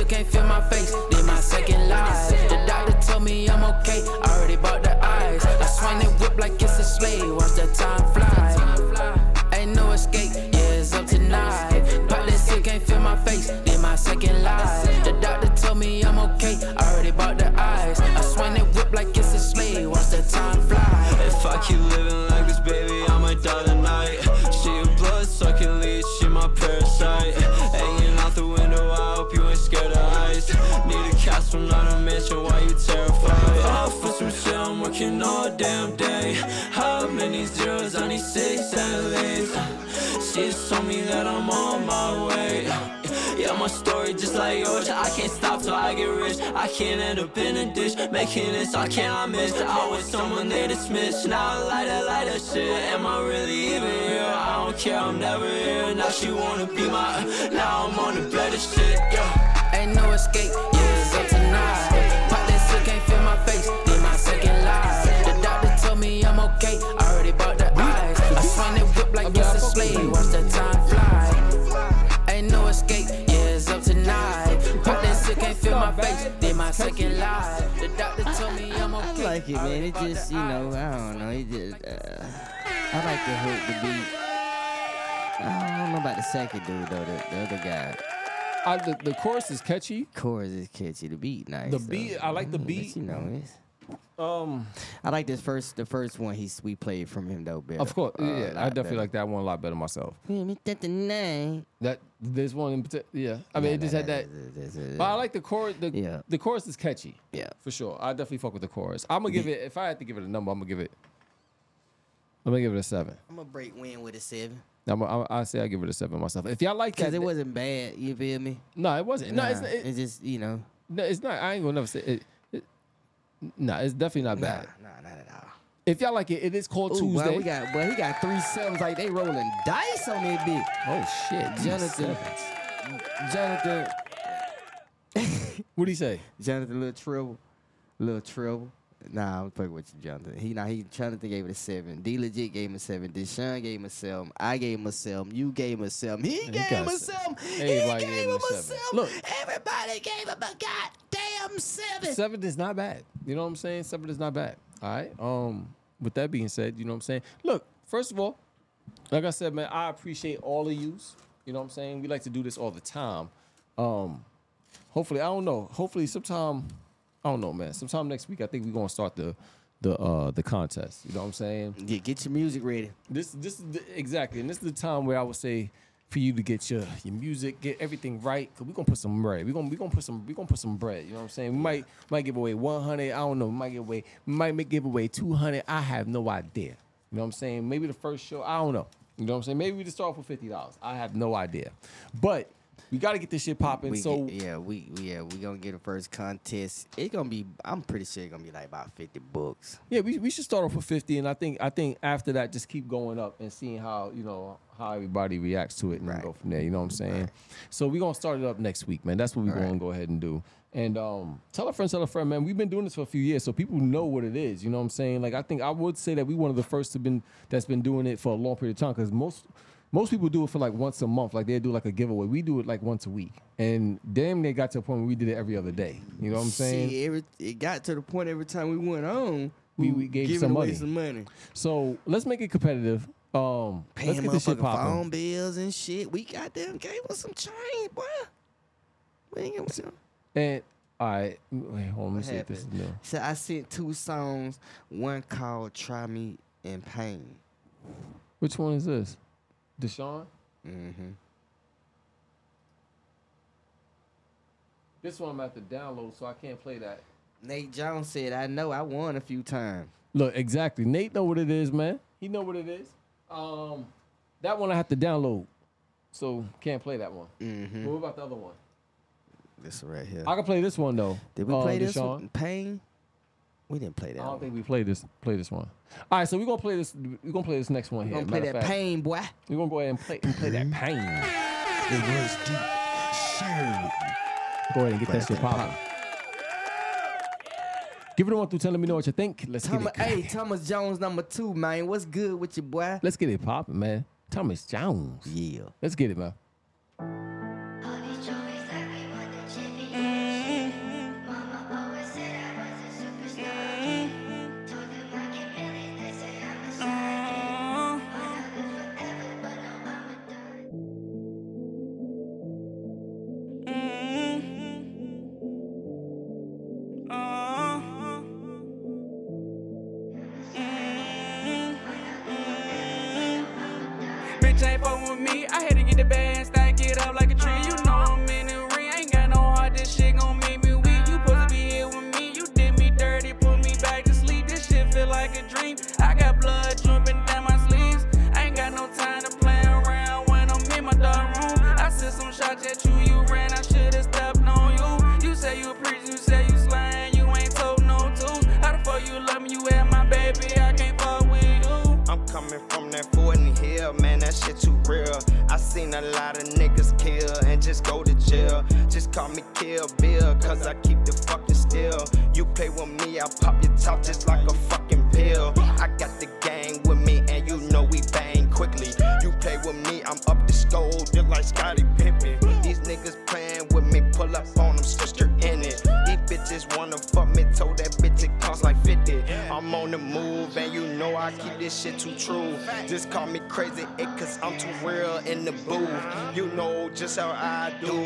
Silk, can't feel my face, did my second life. The doctor told me I'm okay, I already bought the eyes. I swing that whip like it's a slave, watch the time fly. Ain't no escape, yeah, it's up tonight. Pop silk, can't feel my face, did my second life. The doctor told me I'm okay, I already bought the eyes. I swing that whip like it's a slave, watch the time fly. If I keep living working all damn day. How many zeros? I need six at least. She told me that I'm on my way. Yeah, my story just like yours. I can't stop till I get rich. I can't end up in a ditch. Making this, I cannot miss. I was someone they dismissed. Now I light that, light that shit. Am I really even here? I don't care, I'm never here. Now she wanna be my. Now I'm on the better shit, yeah. Ain't no escape, yeah, me I'm already bought the eyes. I swing that whip like it's a slave, watch the time fly. Ain't no escape, yeah, it's up tonight. Pop that silk, can't feel my face, did my second life. The doctor told me I'm I okay. like it, man. It just, you know, I don't know. It just, uh, I like the hook, the beat. I don't know about the second dude though. The, the other guy. I, the, the chorus is catchy. Chorus is catchy. The beat nice. The though. beat, I like the Mm, but beat. You know, it's. Um, I like this first, the first one he we played from him though. Better. Of course, Uh, yeah, I definitely better. like that one a lot better myself. The name. That this one in particular, yeah. I mean, it just had that. But I like the chorus. The, Yeah. the chorus is catchy. Yeah, for sure. I definitely fuck with the chorus. I'm gonna give it. If I had to give it a number, I'm gonna give it. I'm gonna give it a seven. I'm gonna break win with a seven. I'm, I, I say I give it a seven myself. If y'all like that, Cause it wasn't bad. You feel me? No, it wasn't. No, it's, it, it's just you know. no, it's not. I ain't gonna never say it. No, it's definitely not bad. Nah, not at all. If y'all like it, it is called Ooh, boy, Tuesday. we got, boy, he got three sevens like they rolling dice on that bitch. oh shit, Jonathan, Jonathan, What do you say? Jonathan, little trouble, little trouble. Nah, I'm fucking with you, Jonathan. He now he Jonathan gave it a seven. D legit gave him a seven. Deshaun gave him a seven. I gave him a seven. You gave him a seven. He He gave him a seven. Everybody he gave gave him a seven. Look. everybody gave him a goddamn seven. Seven is not bad. You know what I'm saying? Seven is not bad. All right. Um, with that being said, you know what I'm saying? Look, first of all, like I said, man, I appreciate all of yous. You know what I'm saying? We like to do this all the time. Um, hopefully, I don't know. Hopefully, sometime, I don't know, man. Sometime next week, I think we're gonna start the the uh the contest. You know what I'm saying? Yeah, get your music ready. This this is the, exactly, and this is the time where I would say for you to get your your music, get everything right. Cause we gonna put some bread. We gonna we gonna put some we gonna put some bread. You know what I'm saying? We might might give away 100. I don't know. We might give away might make, give away 200. I have no idea. You know what I'm saying? Maybe the first show. I don't know. You know what I'm saying? Maybe we just start off with fifty dollars. I have no idea, but we got to get this shit popping. We So get- yeah, we we- yeah we gonna get the first contest. It's gonna be. I'm pretty sure it's gonna be like about fifty books. Yeah, we, we should start off with fifty, and I think I think after that, just keep going up and seeing how you know how everybody reacts to it, and then go from there. You know what I'm saying? So we're gonna start it up next week, man. That's what we're gonna go ahead and do. And um, tell a friend, tell a friend, man. We've been doing this for a few years, so people know what it is. You know what I'm saying? Like I think I would say that we one of the first to been that's been doing it for a long period of time because most. Most people do it for like once a month, like they do like a giveaway. We do it like once a week, and damn, they got to a point where we did it every other day. You know what I'm saying? See, every, it got to the point every time we went on, we, we gave some away money. some money. So let's make it competitive. Um, Paying let's get this shit popping. phone bills and shit. We goddamn gave us some change, boy. We ain't gonna some. And all right, wait, hold on. Let me see if this is new. So I sent two songs. One called "Try Me in Pain." Which one is this? Deshaun. Mm-hmm. This one I'm at to download, so I can't play that. Nate Jones said, "I know I won a few times." Look, exactly. Nate know what it is, man. He know what it is. Um, that one I have to download, so can't play that one. Mm-hmm. But what about the other one? This right here. I can play this one though. Did we uh, play this Deshaun. one? Pain. We didn't play that. I don't one. think we played this. Play this one. All right, so we're gonna play this. We're gonna play this next one here. We here. gonna play that fact, pain, boy. We're gonna go ahead and play and play that pain. It was deep. Sure. Go ahead and get Play that shit that popping. Give it a one through ten. Let me know what you think. Let's Thomas, get it. hey, Thomas Jones number two, man. What's good with you, boy? Let's get it popping, man. Thomas Jones. Yeah. Let's get it, man.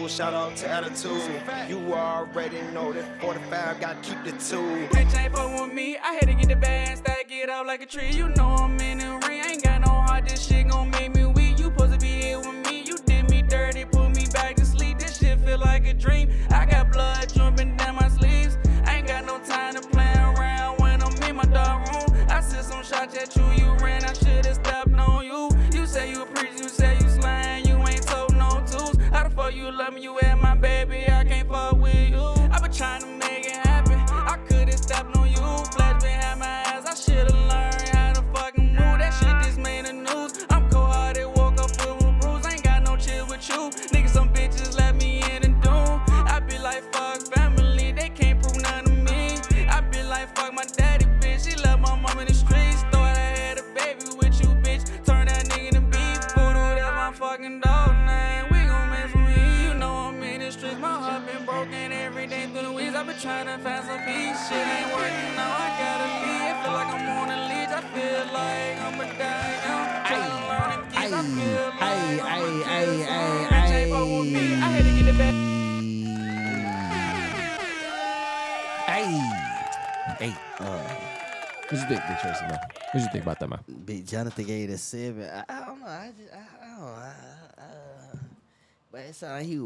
I. Shout out to attitude. You already know that 45 gotta keep the two. Bitch ain't fucking with me. I had to get the bag and it up like a tree. You day through the been trying to find some peace. Shit ain't working now. I gotta leave. It feel like I'm on a leash. I feel like I'ma die young. Trying to learn and geek. I feel like Hey, hey, hey, hey, Bitch ain't fuck with me. I had to get it back. Hey, hey, uh, What you think, Big Tracy, man? What you think about that, man? Big Jonathan gave it a seven. I, I don't know. I just, I, I don't know. I, I, but it sounded like he,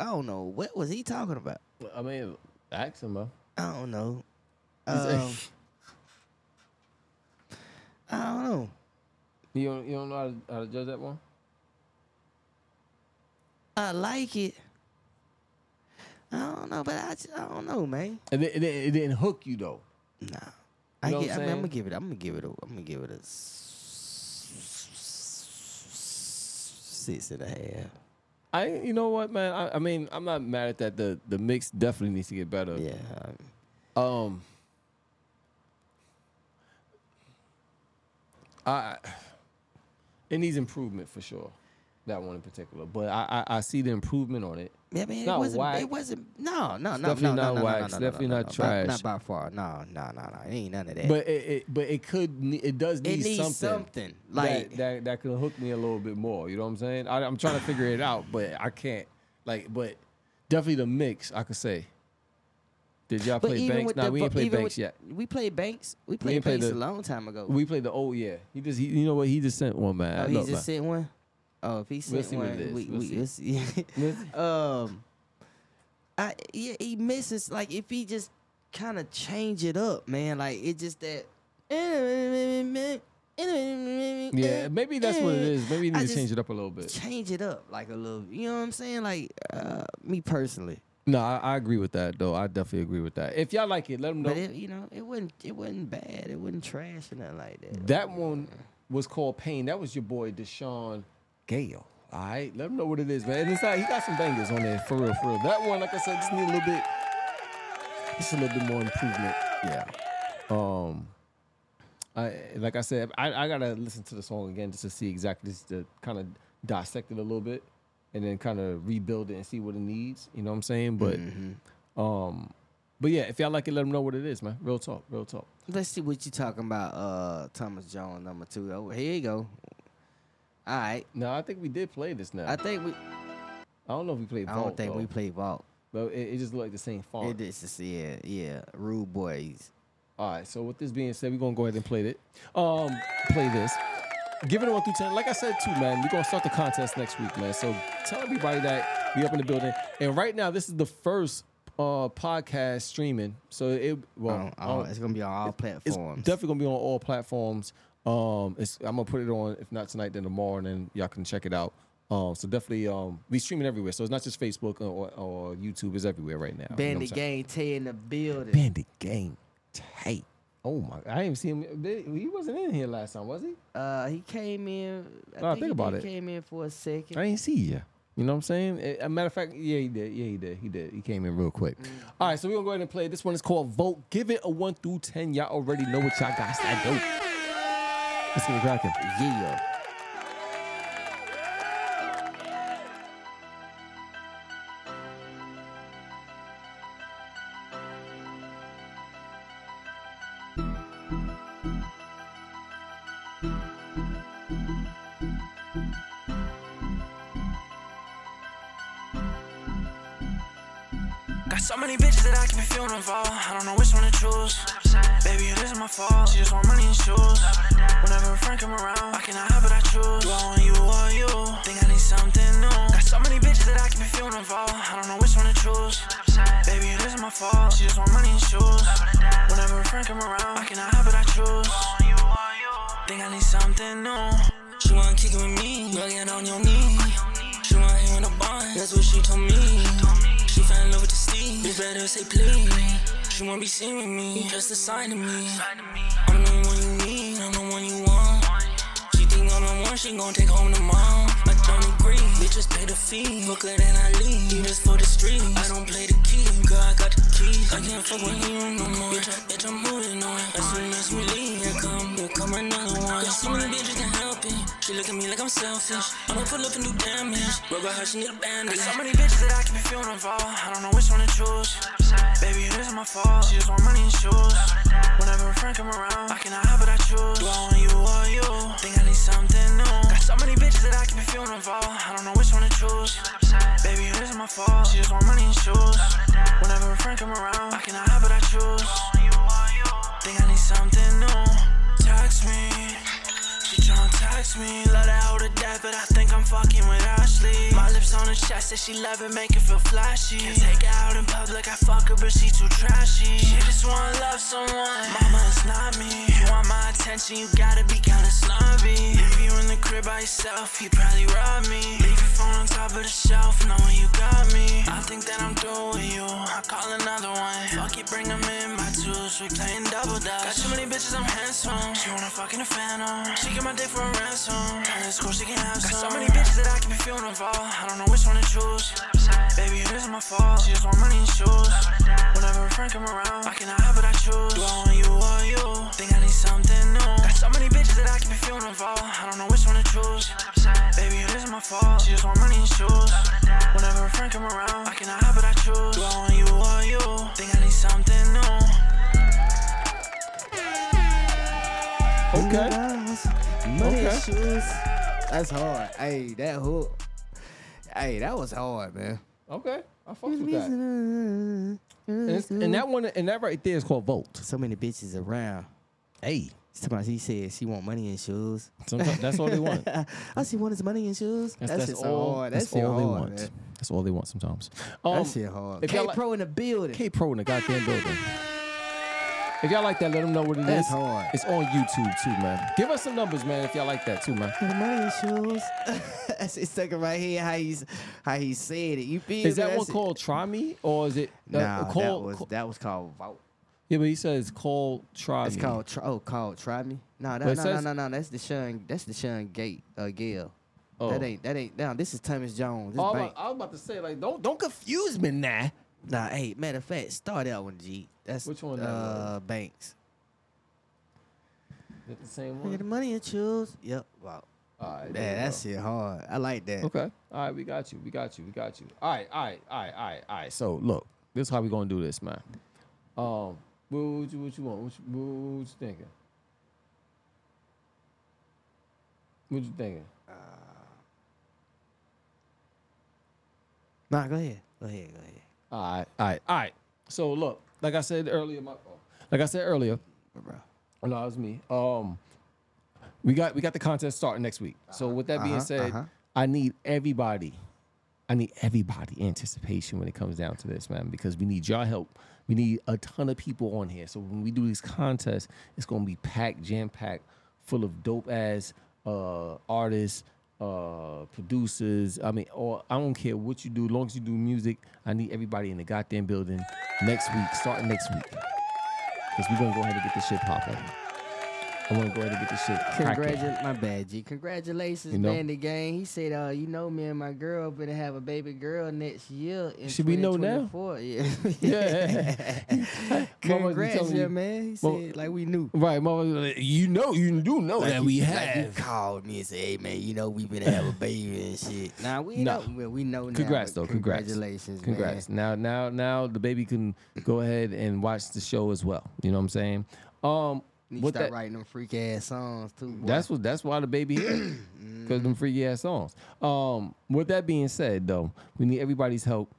I don't know. What was he talking about? I mean, ask him, man. I don't know. Um, I don't know. You don't, you don't know how to how to judge that one? I like it. I don't know, but I, just, I don't know, man. And it, it, it didn't hook you though. Nah. You I, know get, what I I'm mean, I'm gonna give it. I'm gonna give it. A, I'm gonna give it a s- six and a half. I, you know what, man? I, I mean, I'm not mad at that. The the mix definitely needs to get better. Yeah. Um. I. It needs improvement for sure. That one in particular, but I I, I see the improvement on it. Yeah, It wasn't. whack. It wasn't. No, no, no, definitely no, not no, no, whack. no, definitely not trash. Not, by far. No, no, no, no. It ain't none of that. But it, it but it could it does It need needs something, something, like- that, that could hook me a little bit more. You know what I'm saying? I, I'm trying to figure it out, but I can't. Like, but definitely the mix. I could say. Did y'all But play Banks? No, the we ain't played Banks with- yet. We played Banks. We We played played Banks the- a long time ago. We played the oh yeah. He just he, you know what he just sent one man. Oh, he just sent one. Oh, if he sent We'll one, we, We'll we, see. we'll um, I yeah, he misses like if he just kind of change it up, man. Like it just that. Yeah, maybe that's what it is. Maybe you need to change it up a little bit. Change it up like a little. You know what I'm saying? Like uh, me personally. No, I, I agree with that though. I definitely agree with that. If y'all like it, let them know. But it, you know, it wasn't it wasn't bad. It wasn't trash or nothing like that. That one was called Pain. That was your boy Deshaun Gale. All right, let him know what it is, man. And it's not, he got some bangers on there for real, for real. That one, like I said, just need a little bit, just a little bit more improvement. Yeah. Um. I like I said, I, I gotta listen to the song again just to see exactly just to kind of dissect it a little bit, and then kind of rebuild it and see what it needs. You know what I'm saying? But, um, but yeah, if y'all like it, let them know what it is, man. Real talk, real talk. Let's see what you talking about. Uh, Thomas Jones number two. Oh, here you go. All right. No, I think we did play this now. I think we. I don't know if we played I don't think we played Vault. But it, it just looked like the same font. It is just yeah, yeah. Rude boys. All right. So with this being said, we're gonna go ahead and play it. Um, play this. Give it a one through ten. Like I said too, man. We're gonna start the contest next week, man. So tell everybody that we up in the building. And right now, this is the first uh podcast streaming. So it well, oh, uh, it's gonna be on all it's platforms. definitely gonna be on all platforms. Um, it's, I'm gonna put it on if not tonight, then tomorrow, and then y'all can check it out. Um, so definitely, um, we streaming everywhere. So it's not just Facebook or, or YouTube. It's everywhere right now. You know Bandit? Gang Tay in the building. Bandit Gang Tay. Oh my! I didn't see him. He wasn't in here last time, was he? Uh, he came in. I Nah, think, think about it. Came in for a second. I didn't see you. You know what I'm saying? Eh, A matter of fact, yeah, he did. Yeah, he did. He did. He came in real quick. All right, so we're gonna go ahead and play. This one is called Vote. Give it a one through ten. Y'all already know what y'all got to do. Let's get it cracking. Yeah. Many bitches that I can be feeling involved. I don't know which one to choose. Baby, it isn't my fault. She just want money and shoes. Whenever a friend come around, I cannot help but I choose. Do I want you or you? Think I need something new. Got so many bitches that I can be feeling involved. I don't know which one to choose. Baby, it isn't my fault. She just want money and shoes. Whenever a friend come around, I cannot help but I choose. Think I need something new. She wanna kick it with me, girl, get on your knee. She wanna hang with a bond, that's what she told me. Steam, you better say please. She wanna be seen with me, just a sign to me. I'm the one you need, I'm the one you want. She think I'm the one, she gon' take home the mom. I don't agree, bitches pay the fee. Fuck her, then I leave. You just for the streets. I don't play the key, girl, I got the keys. I can't fuck with you no more. Bitch, I, bitch, I'm moving on. As soon as we leave, here come, here come another one. She look at me like I'm selfish. I'ma pull up and do damage. Rub her, she need a bandage. Got so many bitches that I can be feeling involved. I don't know which one to choose. Baby, it isn't my fault. She just want money and shoes. Whenever a friend come around, I cannot help but I choose. Do I want you or you? Think I need something new. Got so many bitches that I can be feeling involved. I don't know which one to choose. Baby, it isn't my fault. She just want money and shoes. Whenever a friend come around, I cannot help it, I choose. Think I need something new. Text me. Text me, love that hoe to death, but I think I'm fucking with Ashley. My lips on the chest, said she love it, make it feel flashy. Can't take her out in public, I fuck her, but she too trashy. She just wanna love someone. Mama, it's not me. You want my attention, you gotta be kinda snobby. Leave you in the crib by yourself, he probably rob me. Leave your phone on top of the shelf, knowing you got me. I think that I'm through with you. I call another one. Fuck it, bring 'em in my tools. We playing double dutch. Got too many bitches, I'm handsome. She wanna fucking a phantom. She get my dick for a ransom. Tell her school, she can have some. Got so many bitches that I can be feeling involved. I don't know which one to choose. Baby, it isn't my fault. She just want money and shoes. Whenever a friend come around, I cannot help but I choose. Do I want you or you? Think I need something new. Got so many bitches that I can be feeling involved. I don't know which one to choose. Baby, it isn't my fault. She just want money and shoes. Whenever a friend come around, I cannot help but I choose. Do I want you or you? Think I need something new. Okay. Money Okay. and shoes. That's hard. Hey, that hook. Hey, that was hard, man. Okay, I fuck with that. And, and that one, and that right there is called Volt. So many bitches around. Hey. Somebody he said she want money and shoes. Sometimes that's all they want. all she want is money and shoes. That's, that that's all. hard. That's that shit all they want. man. That's all they want sometimes. that um, shit hard. K y'all like- Pro in the building. K Pro in the goddamn building. If y'all like that, let them know what it is. That's hard. It's on YouTube too, man. Give us some numbers, man, if y'all like that too, man. Money and shoes. That's it stuck in my head how he's how he said it. You feel Is me? that one it. called Try Me or is it uh, Nah, call, that was call- that was called Vault. Yeah, but he says call Try It's Me. called try, oh called Try Me. No, But that, it no, says- no, no, no. That's Deshaun. That's Deshaun Gate uh, Gale. Oh. That ain't that ain't. Now this is Thomas Jones. This Oh, I'm bank. about- I was about to say like don't don't confuse me now. Nah, hey, matter of fact, start out one G. That's Which one that Uh, Banks. Is the same Look at the money and choose. Yep. Wow. All right, Man, there you that shit hard. I like that. Okay. All right, we got you. We got you. We got you. All right, all right, all right, all right, all right. So look, this is how we gonna do this, man. Um, what, what you what you want? What you, what, you thinking? What you thinking? Nah, go ahead. Go ahead. Go ahead. All right, all right, all right. So look, like I said earlier, my, like I said earlier, no, it was me. Um, we got we got the contest starting next week. So with that being Uh-huh, said, uh-huh. I need everybody. I need everybody anticipation when it comes down to this, man, because we need your help. We need a ton of people on here. So when we do these contests, it's gonna be packed, jam packed, full of dope ass uh, artists, uh, producers. I mean, or I don't care what you do, as long as you do music. I need everybody in the goddamn building next week, starting next week, because we're gonna go ahead and get this shit popping. I want to go ahead and get this shit cracking. Congratulations, my bad, G. Congratulations, You know? man. The game. He said, uh, you know, me and my girl gonna have a baby girl next year. In Should we know now? 2024. Yeah. Yeah. Mama, Congrats, yeah, you- man. He Mama- said, like we knew. Right, mama, you know, you do know Like that you- we like have. you called me and said, "Hey man, you know we been have a baby and shit." Nah, we No. know. Well, we know now. Congrats though. Congratulations, Congrats. Now now now the baby can go ahead and watch the show as well. You know what I'm saying? Um You what start that, writing them freak ass songs too. Boy. that's what that's why the baby here. Cause them freaky ass songs. Um with that being said though, we need everybody's help.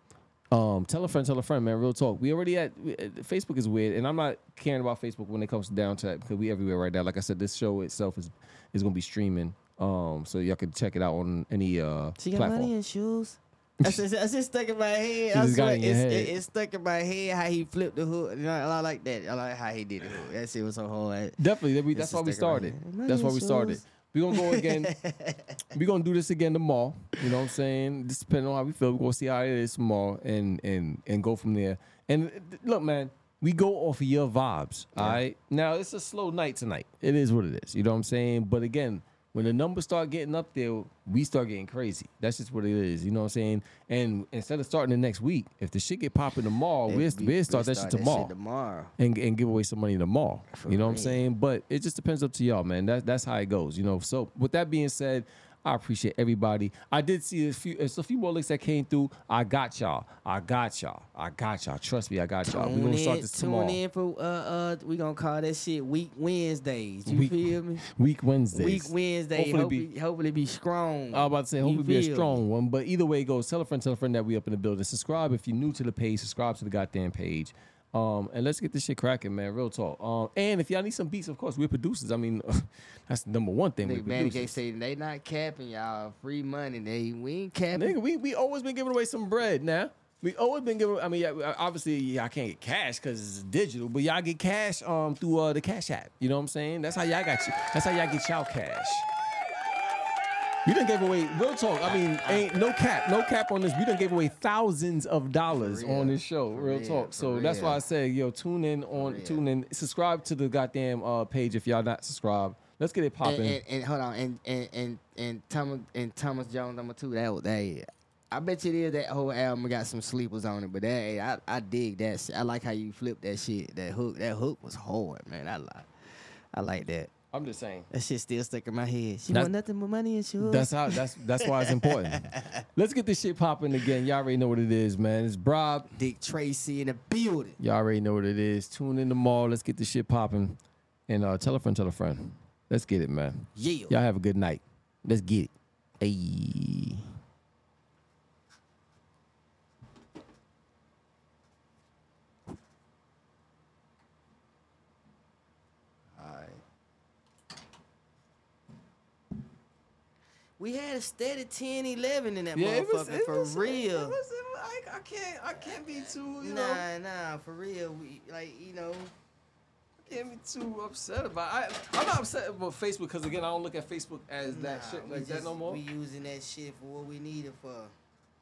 Um, tell a friend, tell a friend, man. Real talk. We already at we- uh, Facebook is weird, and I'm not caring about Facebook when it comes down to that because we everywhere right now. Like I said, this show itself is is gonna be streaming. Um, so y'all can check it out on any uh She got platform. money and shoes. That's just, that's just stuck in my head. I swear, it's, head. It, it's stuck in my head how he flipped the hook. You know, I like that. I like how he did it. That shit was so hard. Definitely. that we- That's why we stuck in my started. That's why we started. We're gonna go again. we're gonna do this again tomorrow. You know what I'm saying? Just depending on how we feel, we're gonna see how it is tomorrow and and and go from there. And look, man, we go off of your vibes. All right. Now it's a slow night tonight. It is what it is. You know what I'm saying? But again, when the numbers start getting up there, we start getting crazy. That's just what it is. You know what I'm saying? And instead of starting the next week, if the shit get popping tomorrow, we'll, we- we'll start that start shit that shit tomorrow tomorrow. and, and give away some money tomorrow. you know what I'm saying? But it just depends up to y'all, man. That, that's how it goes, you know. So with that being said, I appreciate everybody. I did see a few, it's a few more links that came through. I got y'all. I got y'all. I got y'all. Trust me, I got y'all. We're gonna start this tune tomorrow. in for uh uh we gonna call that shit week Wednesdays. You Week- feel me? Week Wednesdays. Week Wednesday. Hopefully Hopefully, be- hopefully be strong. I was about to say, hopefully be a me? strong one. But either way it goes, tell a friend, tell a friend that we up in the building. Subscribe if you're new to the page. Subscribe to the goddamn page. Um, and let's get this shit cracking, man. Real talk. Um, and if y'all need some beats, of course, we're producers. I mean, that's the number one thing. Nigga, Manny K say they not capping y'all free money. They we ain't capping. Nigga, we we always been giving away some bread now. We always been giving. I mean, yeah, obviously, yeah, I can't get cash because it's digital, but y'all get cash um through uh, the Cash App. You know what I'm saying? That's how y'all got you. That's how y'all get y'all cash. We done gave away real talk. I mean, ain't no cap, no cap on this. We done gave away thousands of dollars on this show. Real real, talk. So that's why I say, yo, tune in on, tune in, subscribe to the goddamn uh, page if y'all not subscribed. Let's get it popping. and, and hold on, and and and and Thomas and Thomas Jones number two. That that. I bet you it is that whole album got some sleepers on it, but that I I dig that. Shit. I like how you flip that shit. That hook, that hook was hard, man. I like, I like that. I'm just saying. That shit still stuck in my head. She That's- want nothing but money and shoes. That's how. That's that's why it's important. Let's get this shit popping again. Y'all already know what it is, man. It's Bribe. Dick Tracy in the building. Y'all already know what it is. Tune in tomorrow. Let's get this shit popping. And uh, tell a friend, tell a friend. Let's get it, man. Yeah. Y'all have a good night. Let's get it. Hey. We had a steady 10, 11 in that Yeah, it motherfucker was- it for was- it real. was- I, I can't. I can't be too. You nah, know. nah, for real. We like you know. Can't be too upset about. I, I'm not upset about Facebook because again, I don't look at Facebook as that shit like that no more. We using that shit for what we need it for.